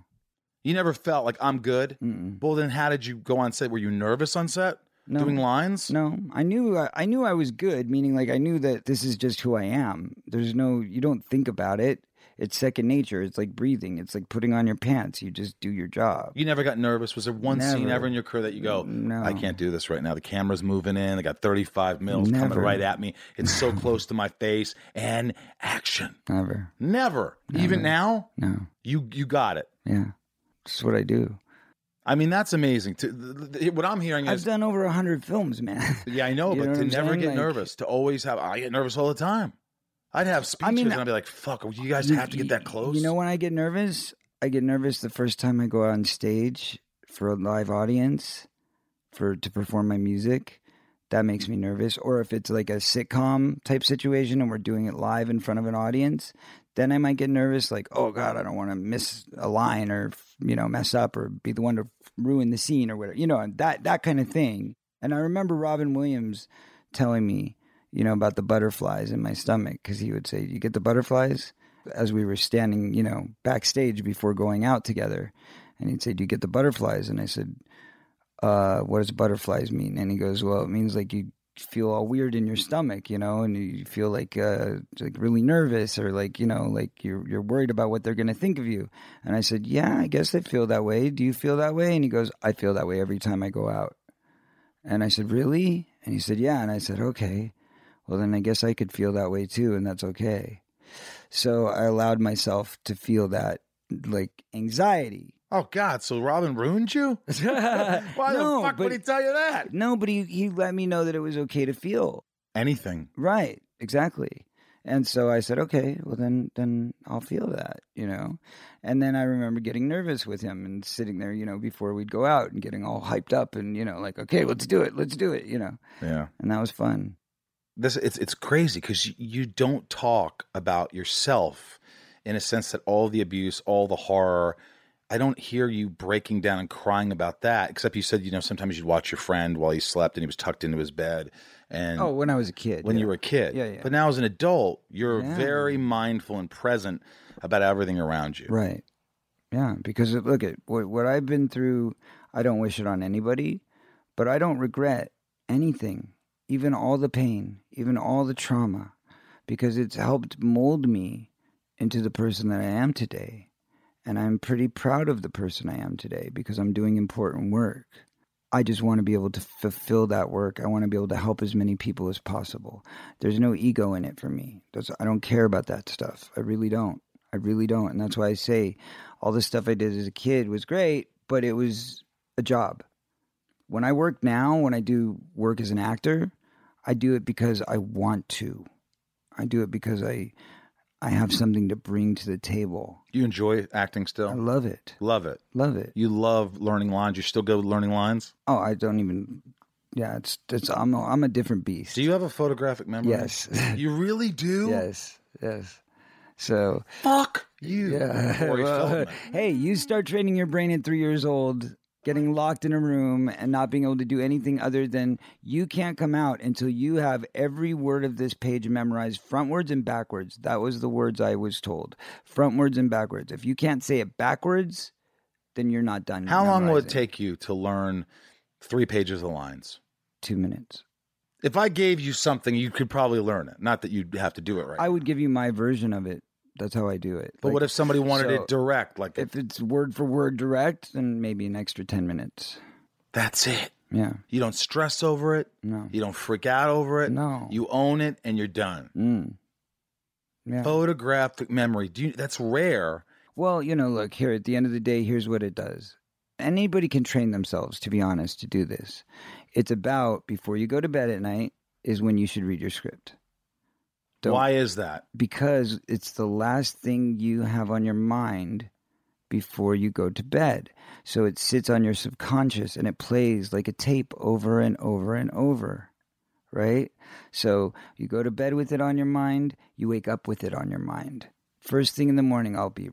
S1: You never felt like I'm good.
S3: Mm-mm.
S1: Well, then how did you go on set? Were you nervous on set
S3: No.
S1: doing lines?
S3: No, I knew I, I knew I was good. Meaning, like I knew that this is just who I am. There's no, you don't think about it. It's second nature. It's like breathing. It's like putting on your pants. You just do your job.
S1: You never got nervous. Was there one scene ever in your career that you go,
S3: No.
S1: I can't do this right now. The camera's moving in. They got 35 mils coming right at me. It's so close to my face. And action.
S3: Never.
S1: Never. Even now,
S3: No.
S1: you you got it.
S3: Yeah. That's what I do.
S1: I mean, that's amazing. To, what I'm hearing
S3: I've done over a hundred films, man.
S1: yeah, I know, but
S3: know
S1: to never
S3: saying?
S1: get
S3: Like-
S1: nervous, to always have, I get nervous all the time. I'd have speeches
S3: mean,
S1: and I'd be like, fuck, you guys have to get that close.
S3: You know when I get nervous? I get nervous the first time I go on stage for a live audience for to perform my music. That makes me nervous. Or if it's like a sitcom type situation and we're doing it live in front of an audience, then I might get nervous like, "Oh god, I don't want to miss a line or you know, mess up or be the one to ruin the scene or whatever." You know, that that kind of thing. And I remember Robin Williams telling me, you know, about the butterflies in my stomach because he would say, "You get the butterflies." As we were standing, you know, backstage before going out together, and he'd say, "Do you get the butterflies?" And I said, uh, "What does butterflies mean?" And he goes, "Well, it means like you feel all weird in your stomach, you know, and you feel like uh, like really nervous or like you know, like you're you're worried about what they're gonna think of you." And I said, "Yeah, I guess I feel that way. Do you feel that way?" And he goes, "I feel that way every time I go out." And I said, Really? And he said, Yeah. And I said, Okay. Well, then I guess I could feel that way too, and that's okay. So I allowed myself to feel that like anxiety.
S1: oh, God, so Robin ruined you? Why
S3: No,
S1: the fuck would he tell you that?
S3: No, but he, he let me know that it was okay to feel.
S1: Anything.
S3: Right. Exactly. And so I said, okay, well then, then I'll feel that, you know. And then I remember getting nervous with him and sitting there, you know, before we'd go out and getting all hyped up and you know, like, okay, let's do it, let's do it, you know.
S1: Yeah.
S3: And that was fun.
S1: This it's it's crazy because you, don't talk about yourself in a sense that all the abuse, all the horror. I don't hear you breaking down and crying about that. Except you said you know sometimes you'd watch your friend while he slept and he was tucked into his bed. And
S3: Oh, when I was a kid.
S1: when
S3: yeah.
S1: you were a kid,
S3: Yeah, yeah.
S1: But now as an adult, you're
S3: Yeah.
S1: very mindful and present about everything around you.
S3: Right. Yeah, because uh, look at what, what I've been through. I don't wish it on anybody, but I don't regret anything, even all the pain, even all the trauma, because it's helped mold me into the person that I am today. And I'm pretty proud of the person I am today because I'm doing important work. I just want to be able to fulfill that work. I want to be able to help as many people as possible. There's no ego in it for me. That's, I don't care about that stuff. I really don't. I really don't. And that's why I say all the stuff I did as a kid was great, but it was a job. When I work now, when I do work as an actor, I do it because I want to. I do it because I I have something to bring to the table.
S1: You enjoy acting still?
S3: I love it.
S1: Love it.
S3: Love it.
S1: You love learning lines. You still go learning lines.
S3: Oh, I don't even yeah, it's it's I'm a, I'm a different beast.
S1: Do you have a photographic memory?
S3: Yes.
S1: You really do?
S3: yes. Yes. So,
S1: Fuck you.
S3: Yeah. Well, hey, you start training your brain at three years old, getting locked in a room and not being able to do anything other than you can't come out until you have every word of this page memorized frontwards and backwards. That was the words I was told. Frontwards and backwards. If you can't say it backwards, then you're not done.
S1: How long will it take you to learn three pages of lines?
S3: Two minutes.
S1: If I gave you something, you could probably learn it. Not that you'd have to do it right.
S3: I would give you my version of it. That's how I do it.
S1: but
S3: Like,
S1: what if somebody wanted
S3: so-
S1: it direct? Like
S3: if it's word for word direct, then maybe an extra 10 minutes.
S1: that's it.
S3: Yeah.
S1: You don't stress over it.
S3: No.
S1: You don't freak out over it.
S3: No.
S1: You own it and you're done.
S3: Mm. Yeah.
S1: Photographic memory. Do you, that's rare.
S3: Well, you know, look, here at the end of the day, here's what it does. Anybody can train themselves, to be honest, to do this. It's about before you go to bed at night is when you should read your script. Don't-
S1: Why is that?
S3: Because it's the last thing you have on your mind before you go to bed. So it sits on your subconscious and it plays like a tape over and over and over. Right? So you go to bed with it on your mind, you wake up with it on your mind. First thing in the morning, I'll be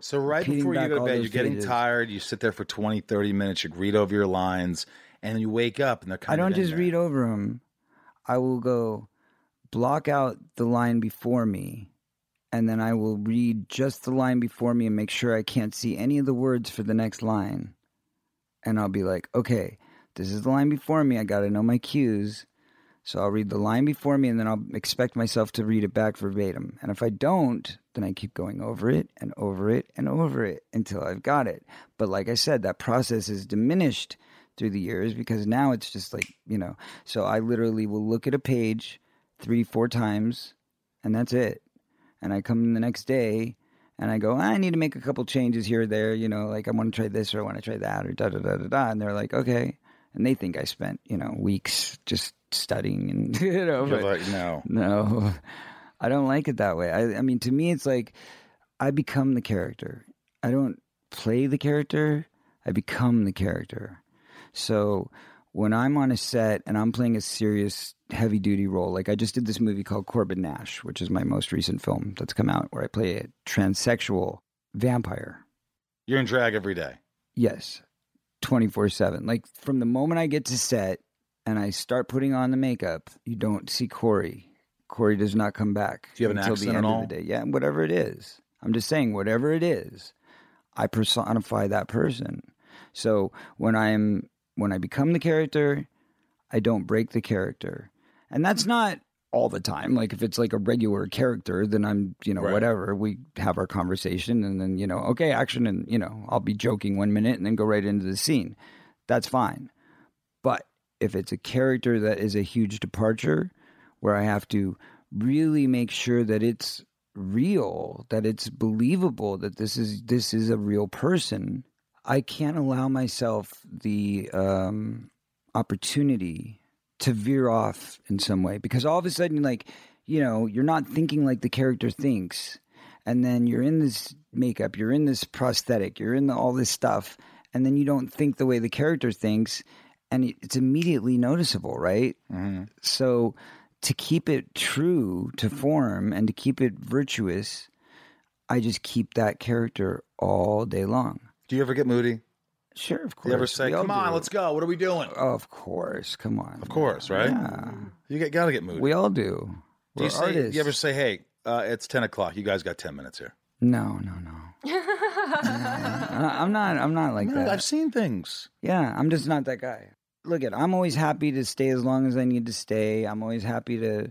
S1: So right before you go to bed, you're getting
S3: pages.
S1: tired. You sit there for 20, 30 minutes. You read over your lines, and you wake up, and they're kind of.
S3: I don't just read over them. I will go block out the line before me, and then I will read just the line before me and make sure I can't see any of the words for the next line. And I'll be like, okay, this is the line before me. I got to know my cues. So I'll read the line before me and then I'll expect myself to read it back verbatim. And if I don't, then I keep going over it and over it and over it until I've got it. But like I said, that process is diminished through the years because now it's just like, you know, so I literally will look at a page three, four times and that's it. And I come in the next day and I go, I need to make a couple changes here or there, you know, like I want to try this or I want to try that or da da da da da. And they're like, okay. And they think I spent, you know, weeks just studying and, you know,
S1: You're
S3: but-
S1: like, no.
S3: no, I don't like it that way. I, I mean, to me, it's like I become the character. I don't play the character. I become the character. So when I'm on a set and I'm playing a serious, heavy duty role, like I just did this movie called Corbin Nash, which is my most recent film that's come out, where I play a transsexual vampire.
S1: You're in drag every day.
S3: Yes, 24 7. Like from the moment I get to set and I start putting on the makeup, you don't see Corey. Corey does not come back
S1: Do you have an
S3: until
S1: accent
S3: the
S1: at
S3: end
S1: all?
S3: of the day. Yeah, whatever it is. I'm just saying, whatever it is, I personify that person. So when I'm when I become the character, I don't break the character. And that's hmm. not all the time. Like if it's like a regular character, then I'm, you know,
S1: Right.
S3: whatever. We have our conversation and then, you know, okay, action and, you know, I'll be joking one minute and then go right into the scene. That's fine. But if it's a character that is a huge departure where I have to really make sure that it's real, that it's believable that this is this is a real person, I can't allow myself the um opportunity to veer off in some way because all of a sudden like you know you're not thinking like the character thinks and then you're in this makeup you're in this prosthetic you're in the, all this stuff and then you don't think the way the character thinks and it- it's immediately noticeable right
S1: Mm-hmm.
S3: so to keep it true to form and to keep it virtuous i just keep that character all day long
S1: Do you ever get moody?
S3: sure of course
S1: you ever say,
S3: We
S1: "Come on,
S3: do.
S1: let's go. What are we doing?"
S3: of course come on
S1: Of course, right?
S3: yeah
S1: You get, gotta get moody.
S3: we all do
S1: Do
S3: We're
S1: you, say, you ever say, "Hey, uh, it's ten o'clock. You guys got ten minutes here"?
S3: no no no I- i'm not i'm not like
S1: no,
S3: that
S1: I've seen things.
S3: Yeah, I'm just not that guy. Look at, I'm always happy to stay as long as I need to stay. I'm always happy to.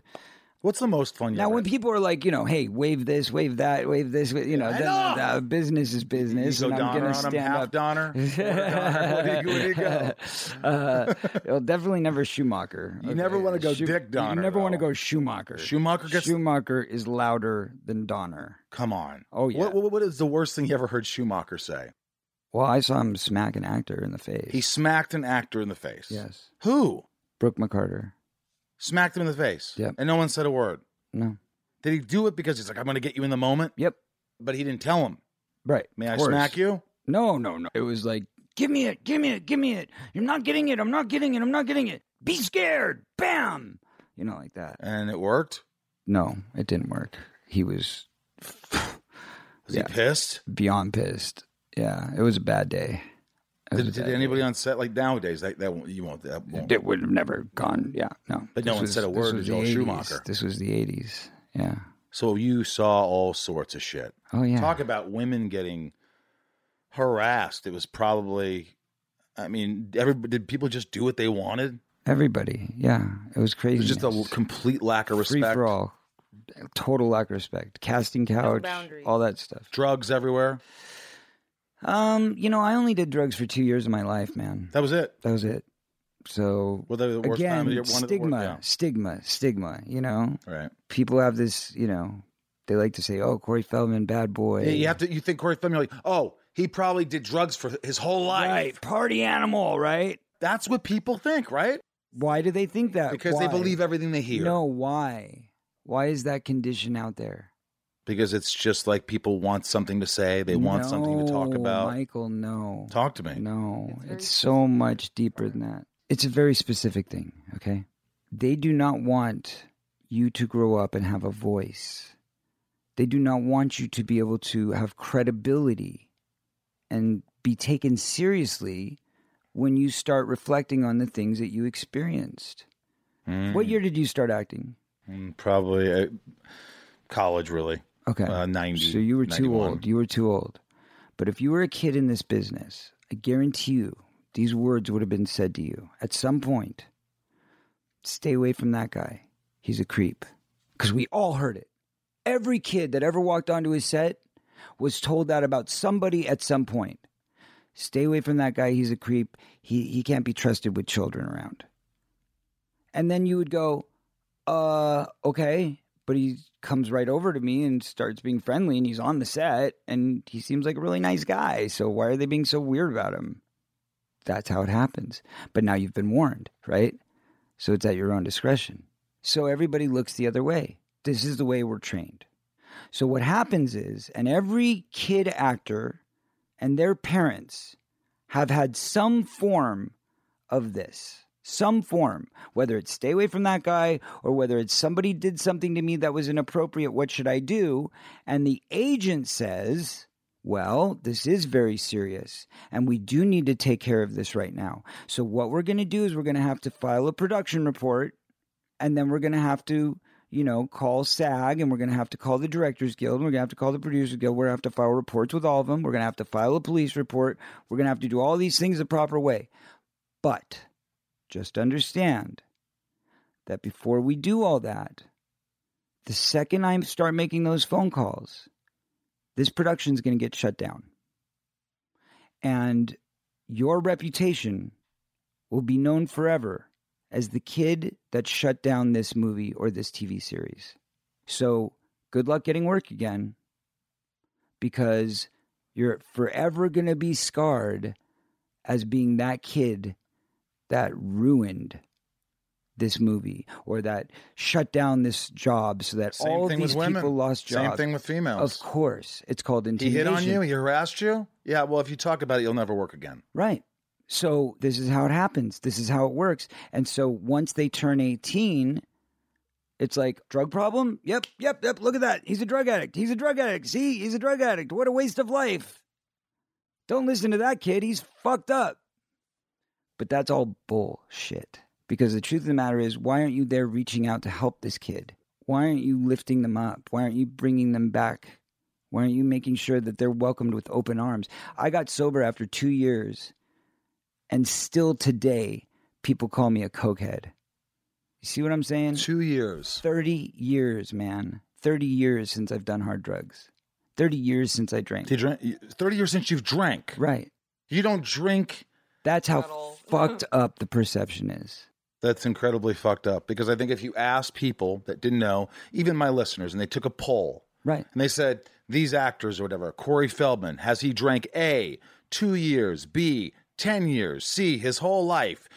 S1: What's the most fun you
S3: Now, when people are like, you know, hey, wave this, wave that, wave this, you know,
S1: I
S3: then
S1: know.
S3: uh, business is business, and I'm
S1: on 'em,
S3: stand
S1: half
S3: up.
S1: Donner, Donner. Where do you, where do you go?
S3: uh, well, definitely never Schumacher.
S1: You never wanna go Dick Donner,
S3: You never want to go Schumacher.
S1: Schumacher gets.
S3: Schumacher is louder than Donner.
S1: Come on.
S3: Oh, yeah.
S1: What, what, what is the worst thing you ever heard Schumacher say?
S3: Well, I saw him smack an actor in the face.
S1: He smacked an actor in the face.
S3: yes,
S1: Who?
S3: Brooke McCarter.
S1: Smacked him in the face.
S3: Yep.
S1: And no one said a word.
S3: No.
S1: Did he do it because he's like, I'm going to get you in the moment?
S3: Yep.
S1: But he didn't tell him.
S3: Right.
S1: May I
S3: course.
S1: smack you?
S3: No, no, no. It was like, give me it, give me it, give me it. You're not getting it. I'm not getting it. I'm not getting it. Be scared. Bam. You know, like that.
S1: And it worked.
S3: No, it didn't work. He was
S1: Was
S3: Yeah.
S1: he pissed?
S3: beyond pissed. Yeah, it was a bad day. It was
S1: Did, did anybody on set like nowadays that that won't, you won't that won't.
S3: It would have never gone. Yeah, no.
S1: But no
S3: This
S1: one said a word to Joel
S3: 80s.
S1: Schumacher.
S3: This was the '80s. Yeah.
S1: So you saw all sorts of shit.
S3: Oh yeah.
S1: Talk about women getting harassed. It was probably. I mean, every did people just do what they wanted?
S3: Everybody. Yeah, it was
S1: It
S3: crazy.
S1: was just a complete lack of respect.
S3: free
S1: respect.
S3: for all. Total lack of respect. Casting couch.
S4: boundaries.
S3: all that stuff.
S1: Drugs everywhere.
S3: Um, you know, I only did drugs for two years of my life, man.
S1: That was it.
S3: That was it. So
S1: Well, the worst time
S3: again,
S1: of the year. One
S3: stigma,
S1: of the worst,
S3: stigma, stigma. You know.
S1: Right.
S3: people have this. You know, They like to say, "Oh, Corey Feldman, bad boy."
S1: Yeah, You have to. You think Corey Feldman? You're like, oh, he probably did drugs for his whole life.
S3: right, party animal, right?
S1: That's what people think, right?
S3: Why do they think that?
S1: Because they believe everything they hear.
S3: No, why? Why is that condition out there?
S1: Because it's just like people want something to say. They want something to talk about.
S3: Michael, no.
S1: Talk to me.
S3: No,
S4: It's
S3: it's so much deeper than that. It's a very specific thing, okay? They do not want you to grow up and have a voice. They do not want you to be able to have credibility and be taken seriously when you start reflecting on the things that you experienced.
S1: Mm,
S3: What year did you start acting?
S1: mm, Probably uh, college, really.
S3: Okay.
S1: Uh, 90.
S3: So you were too old. You were too old. But if you were a kid in this business, I guarantee you these words would have been said to you at some point. Stay away from that guy. He's a creep. Because we all heard it. Every kid that ever walked onto his set was told that about somebody at some point. Stay away from that guy. He's a creep. He, he can't be trusted with children around. And then you would go, uh, okay. But he comes right over to me and starts being friendly, and he's on the set, and he seems like a really nice guy. So why are they being so weird about him? That's how it happens. But now you've been warned, right? So it's at your own discretion. So everybody looks the other way. This is the way we're trained. So what happens is, and every kid actor and their parents have had some form of this some form, whether it's stay away from that guy or whether it's somebody did something to me that was inappropriate, what should I do? And the agent says, well, this is very serious and we do need to take care of this right now. So, what we're going to do is we're going to have to file a production report and then we're going to have to. You know, call SAG and we're going to have to call the Directors Guild and we're going to have to call the Producers Guild. We're going to have to file reports with all of them. We're going to have to file a police report. We're going to have to do all these things the proper way. But just understand that before we do all that, the second I start making those phone calls, this production is going to get shut down. And your reputation will be known forever as the kid that shut down this movie or this TV series. So good luck getting work again because you're forever going to be scarred as being that kid that ruined this movie or that shut down this job so that
S1: Same
S3: all these
S1: with women.
S3: people lost jobs.
S1: Same thing with females.
S3: Of course, it's called intimidation.
S1: he hit on you. He harassed you. Yeah. Well, if you talk about it, you'll never work again.
S3: Right. So this is how it happens. This is how it works. And so once they turn 18, it's like drug problem? Yep, yep, yep. Look at that. He's a drug addict. He's a drug addict. See, he's a drug addict. What a waste of life. Don't listen to that kid. He's fucked up. But that's all bullshit. Because the truth of the matter is, why aren't you there reaching out to help this kid? Why aren't you lifting them up? Why aren't you bringing them back? Why aren't you making sure that they're welcomed with open arms? I got sober after two years, and still today, people call me a cokehead. You see what I'm saying?
S1: Two years.
S3: 30 years, man. 30 years since I've done hard drugs. 30 years since I drank.
S1: He drank, 30 years since you've drank.
S3: Right.
S1: You don't drink.
S3: That's how fucked up the perception is.
S1: That's incredibly fucked up because I think if you ask people that didn't know, even my listeners, and they took a poll
S3: Right.
S1: and they said, these actors or whatever, Corey Feldman, has he drank A, two years, B, 10 years, C, his whole life?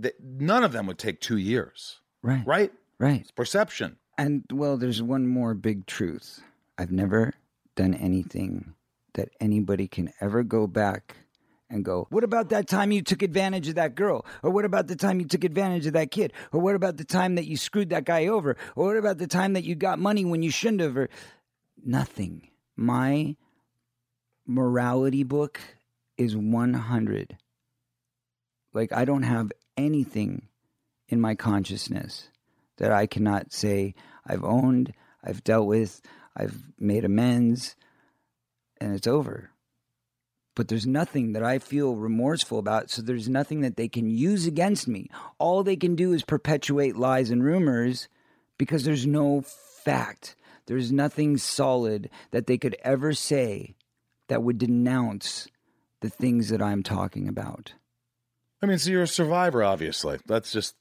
S1: Th- None of them would take two years,
S3: Right.
S1: right?
S3: Right.
S1: It's perception.
S3: And well, there's one more big truth. I've never done anything that anybody can ever go back and go, what about that time you took advantage of that girl? Or what about the time you took advantage of that kid? Or what about the time that you screwed that guy over? Or what about the time that you got money when you shouldn't have? Or nothing. My morality book is 100. Like, I don't have anything in my consciousness that I cannot say I've owned, I've dealt with, I've made amends, and it's over. But there's nothing that I feel remorseful about, so there's nothing that they can use against me. All they can do is perpetuate lies and rumors because there's no fact. There's nothing solid that they could ever say that would denounce the things that I'm talking about.
S1: I mean, so you're a survivor, obviously. Let's just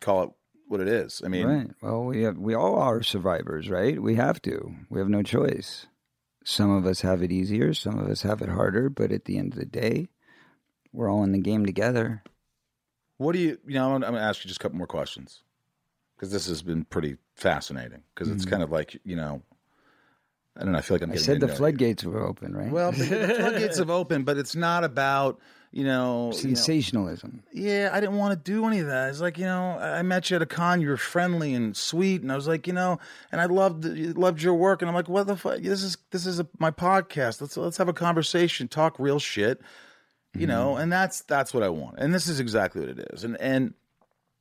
S1: call it what it is. I mean,
S3: right. Well, we have we all are survivors, right? We have to. We have no choice. Some of us have it easier, some of us have it harder, but at the end of the day, we're all in the game together.
S1: what do you? You know, I'm, going to ask you just a couple more questions because this has been pretty fascinating. Because it's kind of like you know, I don't know. I feel like I'm.
S3: Mm-hmm. I said the floodgates were open, right?
S1: Well, the the floodgates have opened, but it's not about you know. you know-
S3: sensationalism.
S1: yeah, I didn't want to do any of that. It's like you know, I met you at a con. You were friendly and sweet, and I was like, you know, and I loved loved your work. And I'm like, what the fuck? This is this is a, my podcast. Let's let's have a conversation, talk real shit, you know. Mm-hmm. And that's that's what I want. And this is exactly what it is. And and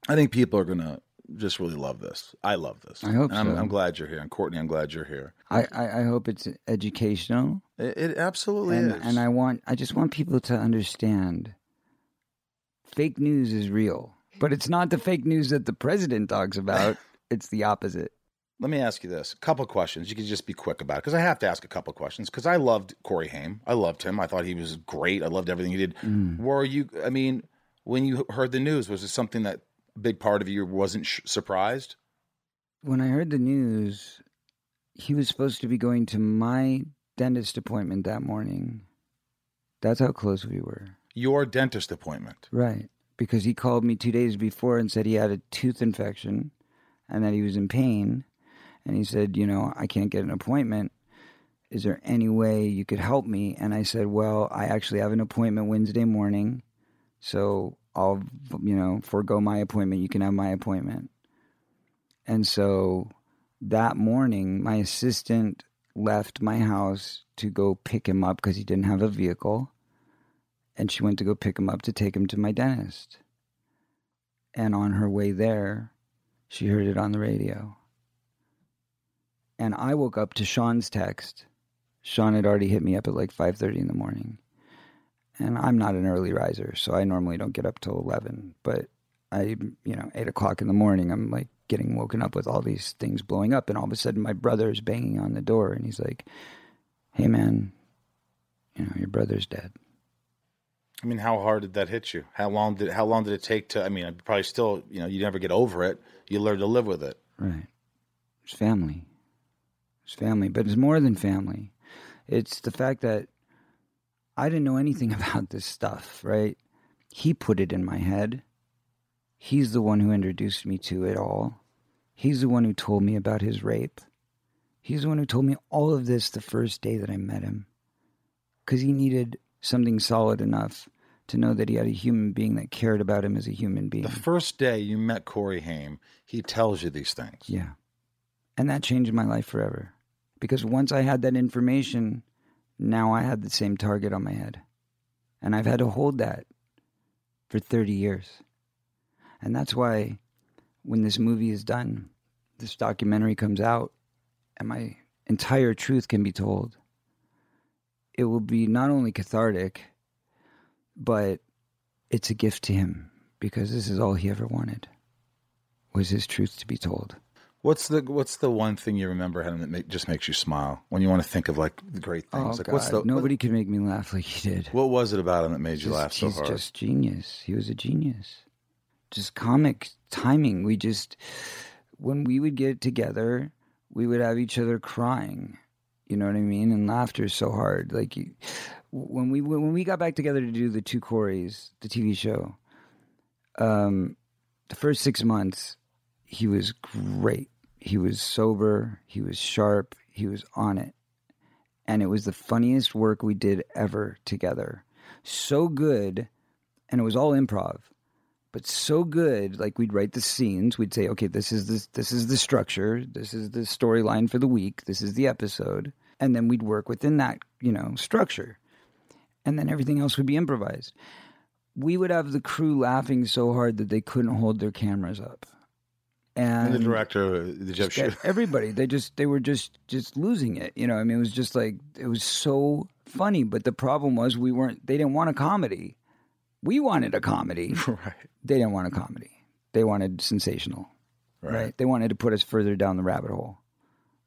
S1: I think people are gonna just really love this. I love this.
S3: I hope
S1: I'm,
S3: so.
S1: I'm glad you're here, and Courtney, I'm glad you're here.
S3: I, I, I hope it's educational.
S1: It, it absolutely
S3: and
S1: is.
S3: and I want I just want people to understand fake news is real. But it's not the fake news that the president talks about. it's the opposite.
S1: Let me ask you this: a couple of questions. You can just be quick about it because I have to ask a couple of questions because I loved Corey Haim. I loved him. I thought he was great. I loved everything he did. Mm. Were you? I mean, when you heard the news, was it something that big part of you wasn't sh- surprised?
S3: When I heard the news, he was supposed to be going to my dentist appointment that morning. That's how close we were.
S1: Your dentist appointment.
S3: Right. Because he called me two days before and said he had a tooth infection and that he was in pain. And he said, You know, I can't get an appointment. Is there any way you could help me? And I said, Well, I actually have an appointment Wednesday morning. So I'll, you know, forego my appointment. You can have my appointment. And so that morning, my assistant left my house to go pick him up because he didn't have a vehicle and she went to go pick him up to take him to my dentist. And on her way there, she heard it on the radio. And I woke up to Sean's text. Sean had already hit me up at like 5:30 in the morning. And I'm not an early riser, so I normally don't get up till 11. But I, you know, 8 o'clock in the morning, I'm like getting woken up with all these things blowing up. And all of a sudden, my brother's banging on the door and he's like, Hey, man, you know, your brother's dead.
S1: I mean, how hard did that hit you? How long did how long did it take to? I mean, I'd probably still, you know, you never get over it. You learn to live with it.
S3: Right. It's family. It's family, but it's more than family. It's the fact that I didn't know anything about this stuff, right? He put it in my head. He's the one who introduced me to it all. He's the one who told me about his rape. He's the one who told me all of this the first day that I met him. Because he needed something solid enough to know that he had a human being that cared about him as a human being.
S1: The first day you met Corey Haim, he tells you these things.
S3: Yeah. And that changed my life forever. Because once I had that information, now I had the same target on my head. And I've had to hold that for 30 years. And that's why when this movie is done, this documentary comes out, and my entire truth can be told, it will be not only cathartic, but it's a gift to him because this is all he ever wanted was his truth to be told.
S1: What's the What's the one thing you remember him that make, just makes you smile when you want to think of like the great
S3: Oh
S1: things? like
S3: God,
S1: what's the
S3: nobody could make me laugh like he did.
S1: What, what was it about him that made you
S3: Just-
S1: laugh so
S3: he's
S1: hard?
S3: He's just genius. He was a genius. Just comic timing. We just when we would get together, we would have each other crying. You know what I mean? And laughter is so hard. Like you- when we when we got back together to do the two Coreys, the TV show. Um, the first six months, he was great. He was sober. He was sharp. He was on it, and it was the funniest work we did ever together. So good, and it was all improv but so good like we'd write the scenes we'd say okay this is this this is the structure this is the storyline for the week this is the episode and then we'd work within that you know structure and then everything else would be improvised we would have the crew laughing so hard that they couldn't hold their cameras up and,
S1: and the director, the Jeff
S3: just everybody they just they were just just losing it you know i mean it was just like it was so funny but the problem was we weren't they didn't want a comedy we wanted a comedy
S1: right.
S3: they didn't want a comedy. They wanted sensational, right.
S1: Right.
S3: They wanted to put us further down the rabbit hole.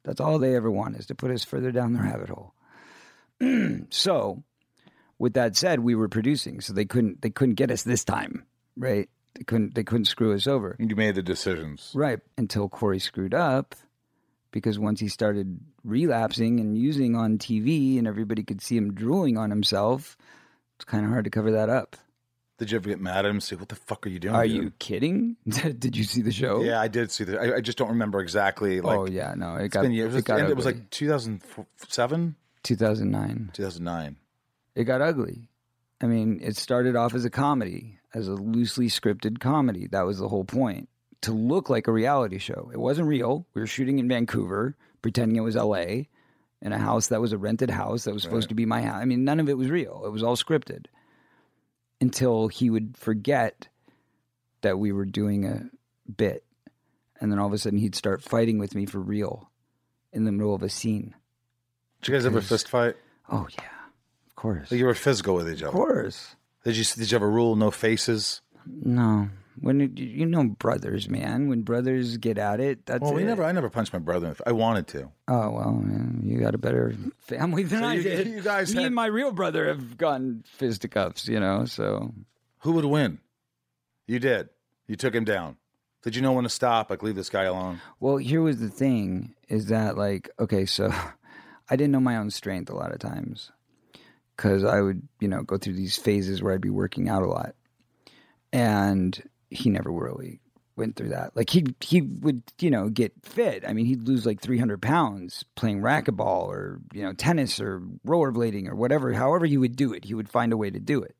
S3: That's all they ever want is to put us further down the rabbit hole. so, with that said, we were producing, so they couldn't they couldn't get us this time, right? They couldn't they couldn't screw us over.
S1: You made the decisions.
S3: Right. Until Corey screwed up because once he started relapsing and using on TV and everybody could see him drooling on himself, it's kind of hard to cover that up.
S1: Did you ever get mad at him and say, What the fuck are you doing?
S3: Are
S1: dude?"
S3: you kidding? did you see the show?
S1: Yeah, I did see that. I, I just don't remember exactly. Like,
S3: oh yeah, no, it
S1: it's
S3: got
S1: been years.
S3: it got
S1: it was like 2007,
S3: 2009.
S1: 2009.
S3: It got ugly. I mean, it started off as a comedy, as a loosely scripted comedy. That was the whole point. To look like a reality show. It wasn't real. We were shooting in Vancouver, pretending it was LA, in a house that was a rented house that was supposed to be my house. I mean, none of it was real. It was all scripted. Until he would forget that we were doing a bit. And then all of a sudden he'd start fighting with me for real in the middle of a scene.
S1: Did you guys ever fist fight?
S3: Oh yeah. Of course.
S1: Like you were physical with each other.
S3: Of course.
S1: Did you did you have a rule? No faces.
S3: No, when it, you know brothers, man. When brothers get at it, that's
S1: Well, we
S3: it.
S1: never. I never punched my brother. I wanted to.
S3: Oh well, man, you got a better family than
S1: So
S3: I
S1: you-
S3: did.
S1: you guys
S3: Me
S1: had-
S3: and my real brother have gone fisticuffs, you know. So
S1: Who would win? You did. You took him down. Did you know when to stop? Like leave this guy alone.
S3: well, here was the thing: is that like okay, so I didn't know my own strength a lot of times because I would, you know, go through these phases where I'd be working out a lot, and he never really went through that. Like he he would, you know, get fit. I mean, he'd lose like three hundred pounds playing racquetball or you know tennis or rollerblading or whatever. However, he would do it, he would find a way to do it.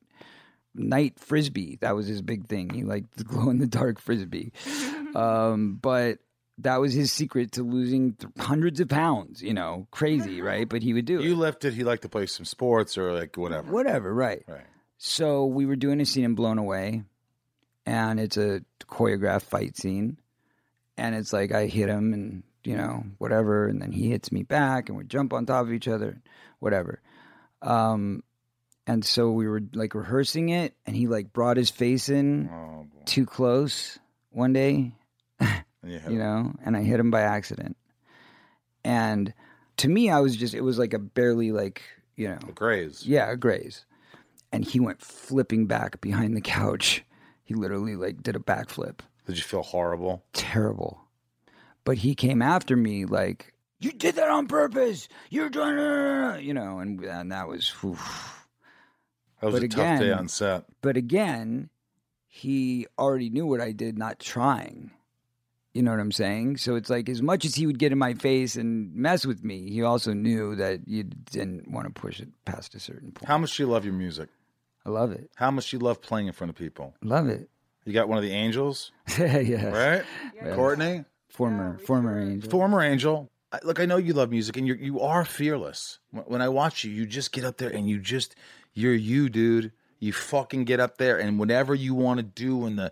S3: Night frisbee, that was his big thing. He liked the glow in the dark frisbee, um, but that was his secret to losing th- hundreds of pounds. You know, crazy, right? But he would do it.
S1: You
S3: left
S1: it. He liked to play some sports or like whatever.
S3: Whatever, right?
S1: Right.
S3: So we were doing a scene in Blown Away, and it's a choreographed fight scene. And it's like I hit him and, you know, whatever. And then he hits me back and we jump on top of each other, whatever. Um, and so we were like rehearsing it, and he like brought his face in
S1: Oh, boy.
S3: too close one day,
S1: And you
S3: you know, and I hit him by accident. And to me, I was just, it was like a barely like, you know,
S1: A graze.
S3: yeah, a graze. And he went flipping back behind the couch. He literally like did a backflip.
S1: Did you feel horrible?
S3: Terrible. But he came after me like, "You did that on purpose. You're doing, you know, and and that was. whew.
S1: That was
S3: But
S1: a tough day on set.
S3: But again, he already knew what I did, not trying. You know what I'm saying? So it's like as much as he would get in my face and mess with me, he also knew that you didn't want to push it past a certain point.
S1: How much do you love your music?
S3: I love it.
S1: How much do you love playing in front of people?
S3: Love it.
S1: You got one of the angels,
S3: yeah.
S1: right? Courtney,
S3: Former former angel.
S1: former angel. I, look, I know you love music and you you are fearless. When- When I watch you, you just get up there and you just you're you, dude. You fucking get up there and whatever you want to do in the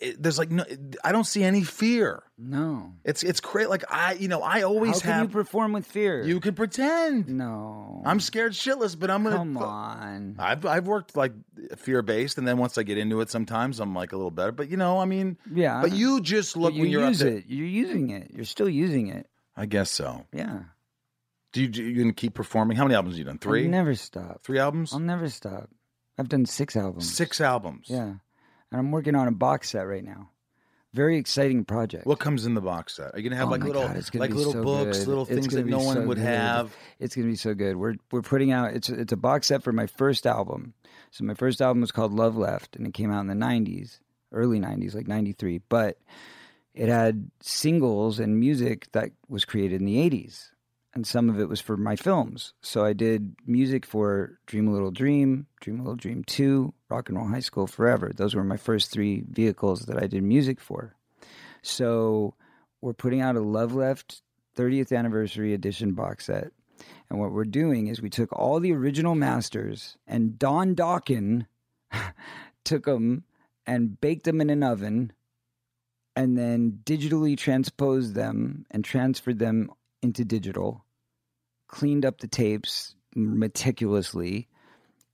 S1: it, there's like no I don't see any fear.
S3: no.
S1: It's it's great. Like I, you know, I always
S3: How can
S1: have.
S3: you perform with fear?
S1: you can pretend.
S3: no.
S1: I'm scared shitless, but I'm gonna.
S3: Come on.
S1: I've I've worked like fear based, and then once I get into it, sometimes I'm like a little better. But you know, I mean,
S3: Yeah.
S1: But you just look
S3: you
S1: when you're
S3: use
S1: up there.
S3: it. You're using it. You're still using it.
S1: I guess so.
S3: Yeah.
S1: Do you, do you gonna keep performing? How many albums have you done? 3
S3: I'll never stop.
S1: Three albums?
S3: I'll never stop. I've done six albums.
S1: Six albums.
S3: Yeah. And I'm working on a box set right now. Very exciting project.
S1: What comes in the box set? Are you gonna have
S3: Oh
S1: like little
S3: God,
S1: like little
S3: so
S1: books,
S3: good.
S1: little things that no one
S3: so
S1: would
S3: good.
S1: have?
S3: It's gonna be so good. We're we're putting out it's it's a box set for my first album. So my first album was called Love Left, and it came out in the '90s, early '90s, like '93. But it had singles and music that was created in the '80s, and some of it was for my films. So I did music for Dream a Little Dream, Dream a Little Dream Two, Rock and Roll High School Forever. Those were my first three vehicles that I did music for. So we're putting out a Love Left 30th anniversary edition box set. And what we're doing is we took all the original masters and Don Dawkin took them and baked them in an oven and then digitally transposed them and transferred them into digital, cleaned up the tapes meticulously,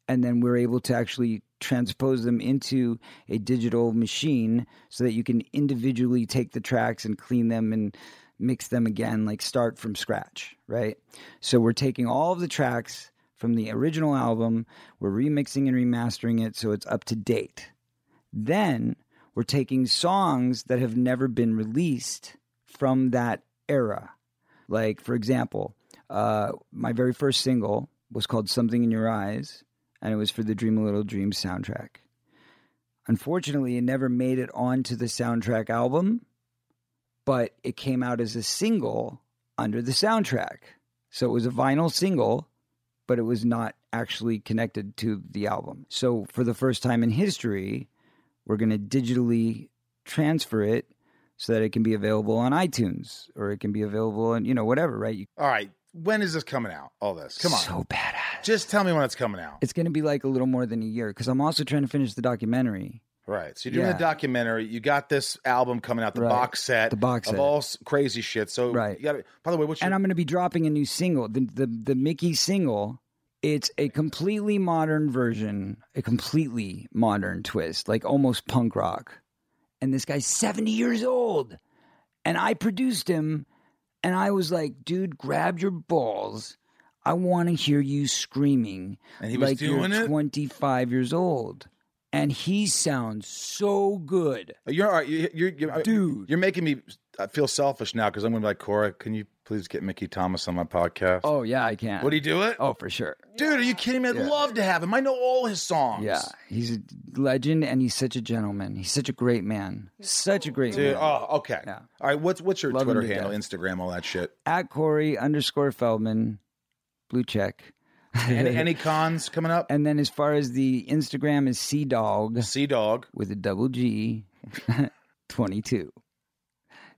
S3: and then we're able to actually transpose them into a digital machine so that you can individually take the tracks and clean them and mix them again, like start from scratch, right? So we're taking all of the tracks from the original album, we're remixing and remastering it so it's up to date. Then we're taking songs that have never been released from that era. Like, for example, uh, my very first single was called Something in Your Eyes, and it was for the Dream a Little Dream soundtrack. Unfortunately, it never made it onto the soundtrack album, but it came out as a single under the soundtrack. So it was a vinyl single, but it was not actually connected to the album. So for the first time in history, we're going to digitally transfer it so that it can be available on iTunes or it can be available on, you know, whatever, right? You,
S1: All right. When is this coming out? All this. Come on.
S3: So badass.
S1: Just tell me when it's coming out.
S3: It's going to be like a little more than a year because I'm also trying to finish the documentary.
S1: Right. So you're doing
S3: Yeah.
S1: a documentary. You got this album coming out, the
S3: Right.
S1: box set,
S3: The box
S1: of all crazy shit. So
S3: Right.
S1: you got. By the way, what's your
S3: and I'm going to be dropping a new single. The, the the Mickey single. It's a completely modern version, a completely modern twist, like almost punk rock. And this guy's 70 years old, and I produced him, and I was like, "Dude, grab your balls. I want to hear you screaming
S1: And he was
S3: like
S1: doing
S3: you're
S1: it?
S3: 25 years old." And he sounds so good.
S1: You're all right. You- You're, you're,
S3: Dude.
S1: You're making me I feel selfish now because I'm going to be like Cora. Can you please get Mickey Thomas on my podcast?
S3: Oh yeah, I can.
S1: Would he do it?
S3: Oh, for sure.
S1: Dude, are you kidding me? I'd
S3: Yeah.
S1: love to have him. I know all his songs.
S3: Yeah, he's a legend and he's such a gentleman. He's such a great man. Such a great
S1: Dude,
S3: man.
S1: oh, okay.
S3: Yeah.
S1: All right. What's what's your
S3: Love him
S1: Twitter
S3: to
S1: handle,
S3: death.
S1: Instagram, all that shit?
S3: At Corey underscore Feldman, blue check.
S1: Any, any cons coming up?
S3: and then as far as the Instagram is Sea Dog
S1: Sea Dog.
S3: with a double G, twenty two.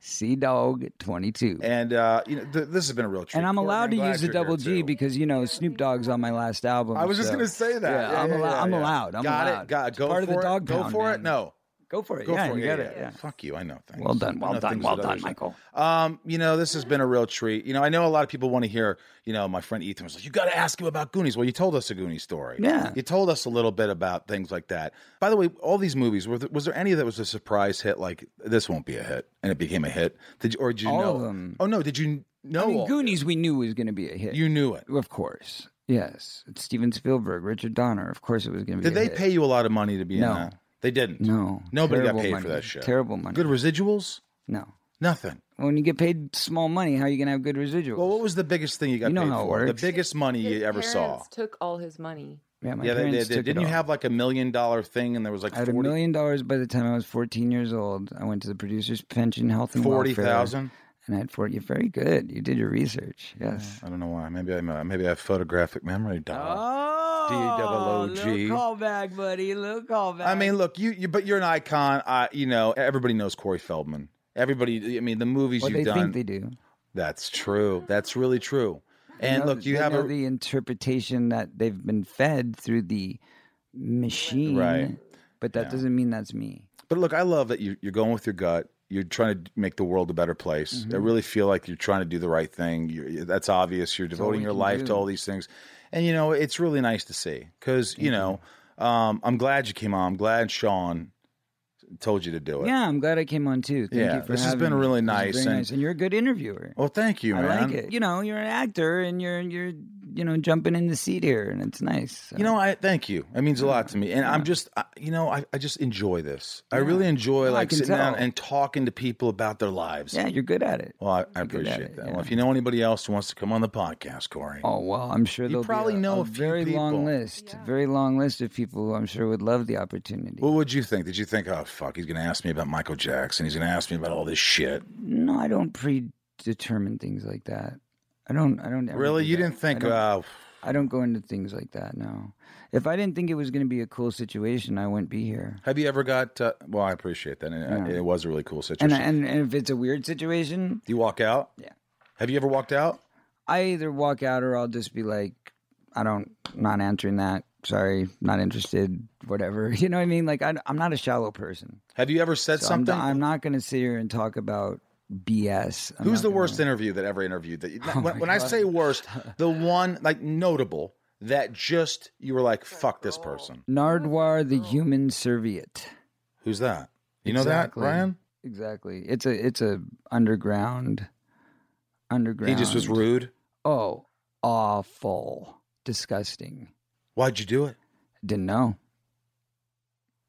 S3: Sea Dog twenty two.
S1: And uh, you know, th- this has been a real treat.
S3: And I'm
S1: Courtney,
S3: allowed to
S1: glad
S3: use the double G
S1: too.
S3: because you know Snoop Dogg's on my last album.
S1: I was just going to say that.
S3: Yeah, I'm allow- I'm allowed. I'm
S1: got
S3: allowed.
S1: it. Got it. Go
S3: part
S1: for
S3: of the
S1: it.
S3: dog
S1: Go
S3: pound,
S1: for it. No.
S3: Go for it.
S1: Go
S3: yeah,
S1: for it.
S3: you got
S1: yeah,
S3: it.
S1: yeah.
S3: Yeah.
S1: Fuck you. I know things.
S3: Well done. Well done. Well done. Michael.
S1: Um, you know, this has been a real treat. You know, I know a lot of people want to hear, you know, my friend Ethan was like, you got to ask him about Goonies. Well, you told us a Goonies story.
S3: Yeah.
S1: You told us a little bit about things like that. By the way, all these movies, were there, was there any that was a surprise hit? Like, this won't be a hit, and it became a hit? Did you, or did you
S3: All
S1: know?
S3: of them.
S1: Oh, no. Did you know?
S3: I mean, Goonies we knew was going to be a hit.
S1: You knew it.
S3: Of course. Yes. It's Steven Spielberg, Richard Donner. Of course it was going to be
S1: Did
S3: a
S1: they
S3: hit.
S1: pay you a lot of money to be
S3: No.
S1: in that? They didn't.
S3: No.
S1: Nobody got
S3: Terrible
S1: paid
S3: money.
S1: for that shit.
S3: Terrible money.
S1: Good residuals?
S3: No.
S1: Nothing.
S3: When you get paid small money, how are you going to have good residuals?
S1: Well, what was the biggest thing you got
S3: You know
S1: paid
S3: how it
S1: for?
S3: works.
S1: The biggest money you
S4: His
S1: ever saw?
S4: parents Took all his money.
S3: yeah, my
S1: Yeah, they
S3: parents
S1: did.
S3: took
S1: Didn't
S3: it
S1: you
S3: all.
S1: have like a million dollar thing and there was like
S3: I had a
S1: 40
S3: million dollars by the time I was 14 years old. I went to the producer's pension, health and welfare.
S1: 40,000?
S3: Had 40. You're very good. You did your research. Yes.
S1: I don't know why. Maybe I maybe I have photographic memory. dog.
S3: Oh,
S1: D-double-O-G.
S3: little callback, buddy. Little callback.
S1: I mean, look, you, you but you're an icon. I, you know, everybody knows Corey Feldman. Everybody, I mean, the movies
S3: what
S1: you've
S3: they
S1: done.
S3: think they do.
S1: That's true. That's really true. And
S3: know-
S1: look, you
S3: they
S1: have
S3: know
S1: a
S3: the interpretation that they've been fed through the machine,
S1: Right.
S3: But that doesn't mean that's me.
S1: But look, I love that you, you're going with your gut. You're trying to make the world a better place.
S3: Mm-hmm.
S1: I really feel like you're trying to do the right thing. You're, that's obvious. You're devoting your life
S3: do.
S1: to all these things, and you know it's really nice to see. Because you know, um, I'm glad you came on. I'm glad Sean told you to do it.
S3: Yeah, I'm glad I came on too. Thank
S1: Yeah,
S3: you for
S1: this has been
S3: me.
S1: really nice, and-
S3: nice, and you're a good interviewer.
S1: Well, thank you,
S3: I
S1: man.
S3: like it. You know, you're an actor, and you're you're you know jumping in the seat here, and it's nice. So.
S1: You know, I thank you. It means a lot to me, and I'm just, I, you know, I, I just enjoy this. I really enjoy
S3: No, I
S1: like
S3: can
S1: sitting down and talking to people about their lives.
S3: yeah, you're good at it.
S1: Well, I, I appreciate
S3: it,
S1: that.
S3: yeah.
S1: Well, if you know anybody else who wants to come on the podcast, Corey,
S3: Oh well, I'm sure there'll
S1: probably
S3: be a,
S1: know
S3: a
S1: a few
S3: very long
S1: people.
S3: list, very long list of people who I'm sure would love the opportunity.
S1: what would you think? Did you think, oh fuck, he's going to ask me about Michael Jackson? He's going to ask me about all this shit.
S3: no, I don't predetermine things like that. I don't. I don't. ever
S1: Really,
S3: do
S1: you
S3: that.
S1: didn't think?
S3: I don't,
S1: Uh,
S3: I don't go into things like that. No. If I didn't think it was going to be a cool situation, I wouldn't be here.
S1: have you ever got? Uh, well, I appreciate that. And it,
S3: Yeah.
S1: it was a really cool situation.
S3: and and if it's a weird situation,
S1: Do you walk out?
S3: Yeah.
S1: Have you ever walked out?
S3: I either walk out or I'll just be like, I don't, not answering that. Sorry, not interested. Whatever. You know what I mean? Like I, I'm not a shallow person.
S1: Have you ever said
S3: So I'm,
S1: something?
S3: I'm not going to sit here and talk about BS. I'm
S1: Who's
S3: not
S1: the
S3: gonna-
S1: worst interview that ever interviewed? That
S3: Oh
S1: when, when I say worst, the one like notable that just you were like, "Fuck this person."
S3: Nardwuar, the human serviette.
S1: Who's that? You know
S3: Exactly.
S1: that, Ryan?
S3: Exactly. It's a it's a underground underground.
S1: He just was rude.
S3: Oh, awful. Disgusting.
S1: Why'd you do it?
S3: Didn't know.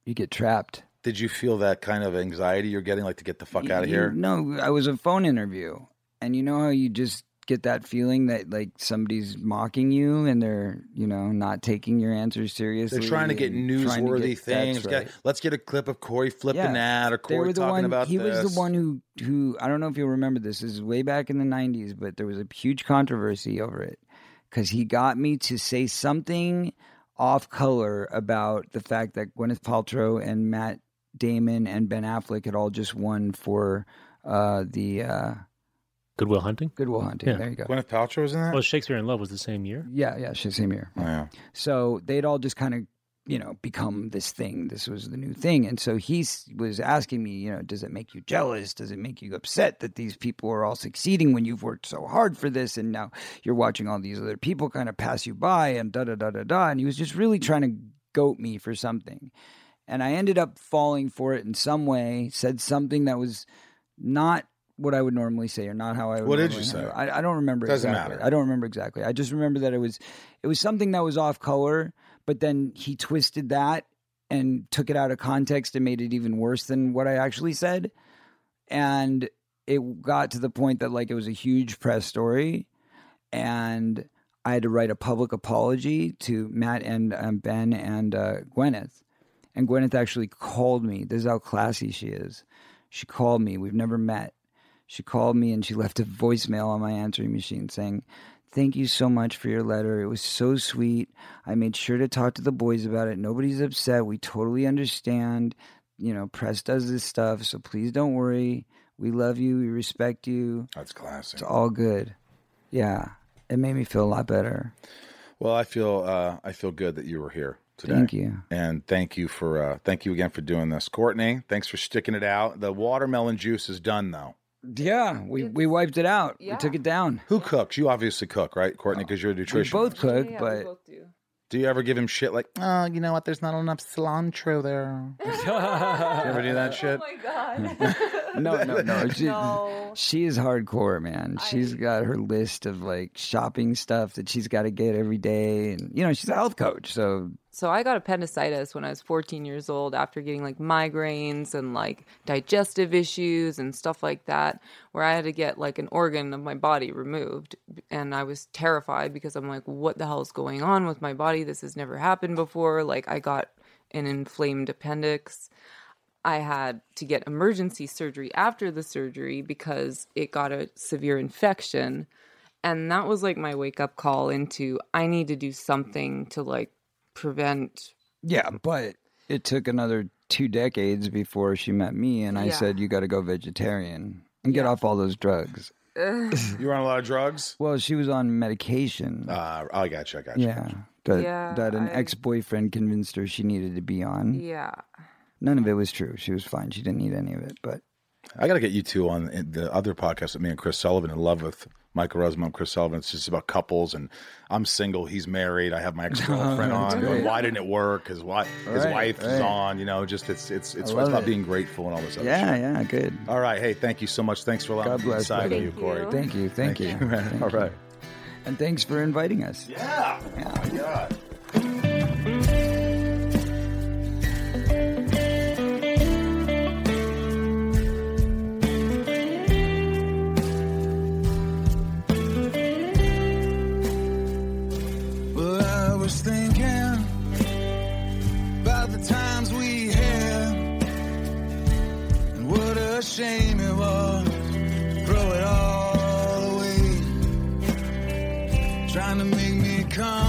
S3: You get trapped.
S1: Did you feel that kind of anxiety you're getting, like to get the fuck out of
S3: You-
S1: here?
S3: No, I was a phone interview, and you know how you just get that feeling that like somebody's mocking you and they're you know not taking your answers seriously.
S1: They're trying to get
S3: trying to
S1: newsworthy
S3: get-
S1: things.
S3: right.
S1: Get- let's get a clip of Corey flipping
S3: Yeah.
S1: that or Corey talking
S3: one.
S1: about
S3: he
S1: this.
S3: was the one who who I don't know if you'll remember this. This is way back in the '90s, but there was a huge controversy over it because he got me to say something off color about the fact that Gwyneth Paltrow and Matt Damon and Ben Affleck had all just won for uh, the uh,
S2: Good Will Hunting.
S3: Good Will Hunting.
S2: Yeah.
S3: There you go.
S1: Gwyneth Paltrow was in that.
S2: Well, Shakespeare in Love was the same year.
S3: Yeah, yeah, she's same year.
S1: Oh, yeah.
S3: So they'd all just kind of, you know, become this thing. This was the new thing. And so he was asking me, you know, does it make you jealous? Does it make you upset that these people are all succeeding when you've worked so hard for this? And now you're watching all these other people kind of pass you by and da da da da da. And he was just really trying to goat me for something. And I ended up falling for it in some way, said something that was not what I would normally say or not how I would
S1: What did you say?
S3: I, I don't remember
S1: Doesn't
S3: exactly.
S1: matter.
S3: I don't remember exactly. I just remember that it was it was something that was off color, but then he twisted that and took it out of context and made it even worse than what I actually said. And it got to the point that like it was a huge press story and I had to write a public apology to Matt and um, Ben and uh, Gwyneth. And Gwyneth actually called me. This is how classy she is. She called me. We've never met. She called me and she left a voicemail on my answering machine saying, Thank you so much for your letter. It was so sweet. I made sure to talk to the boys about it. Nobody's upset. We totally understand. You know, press does this stuff. So please don't worry. We love you. We respect you.
S1: That's classic.
S3: It's all good. Yeah. It made me feel a lot better.
S1: Well, I feel uh, I feel good that you were here today.
S3: Thank you.
S1: and thank you for uh, thank you again for doing this, Courtney. Thanks for sticking it out. The watermelon juice is done though.
S3: Yeah, we, we wiped it out.
S4: Yeah.
S3: We took it down.
S1: Who cooks? You obviously cook, right, Courtney? Because you're a
S3: We
S1: nutritionist.
S3: both cook,
S4: Yeah, we
S3: but
S4: both do.
S1: Do you ever give him shit like, oh, you know what? There's not enough cilantro there. you ever do that shit?
S4: Oh my god.
S3: no, no, no. She,
S4: No.
S3: she is hardcore, man. She's
S4: I-
S3: got her list of like shopping stuff that she's got to get every day, and you know she's a health coach, so
S4: So I got appendicitis when I was 14 years old after getting like migraines and like digestive issues and stuff like that, where I had to get like an organ of my body removed. And I was terrified because I'm like, what the hell is going on with my body? This has never happened before. Like, I got an inflamed appendix. I had to get emergency surgery after the surgery because it got a severe infection. And that was like my wake up call into I need to do something to like prevent
S3: yeah. But it took another two decades before she met me, and I
S4: Yeah.
S3: said you got to go vegetarian and get off all those drugs.
S1: You were on a lot of drugs?
S3: Well, she was on medication.
S1: Uh, I got you. I got you.
S3: yeah, that
S4: Yeah,
S3: that an
S4: I-
S3: ex boyfriend convinced her she needed to be on.
S4: yeah.
S3: None of it was true. She was fine. She didn't need any of it, but.
S1: I got to get you two on the other podcast with me and Chris Sullivan in love with Michael Rosenbaum, Chris Sullivan. It's just about couples, and I'm single. He's married. I have my ex girlfriend
S3: That's oh,
S1: on.
S3: great.
S1: Why didn't it work? His wife, his
S3: Right,
S1: wife is on. You know, just it's it's it's,
S3: I love
S1: about
S3: it.
S1: being grateful and all this other
S3: Yeah,
S1: shit.
S3: yeah, good.
S1: All right. Hey, thank you so much. Thanks for allowing
S3: God
S1: me
S3: bless,
S1: inside of you,
S4: Thank
S1: Corey.
S4: you.
S3: Thank you, thank, you. Thank
S1: All
S3: you. And thanks for inviting us.
S1: Yeah. Oh
S5: was thinking about the times we had, and what a shame it was throw it all away. Trying to make me come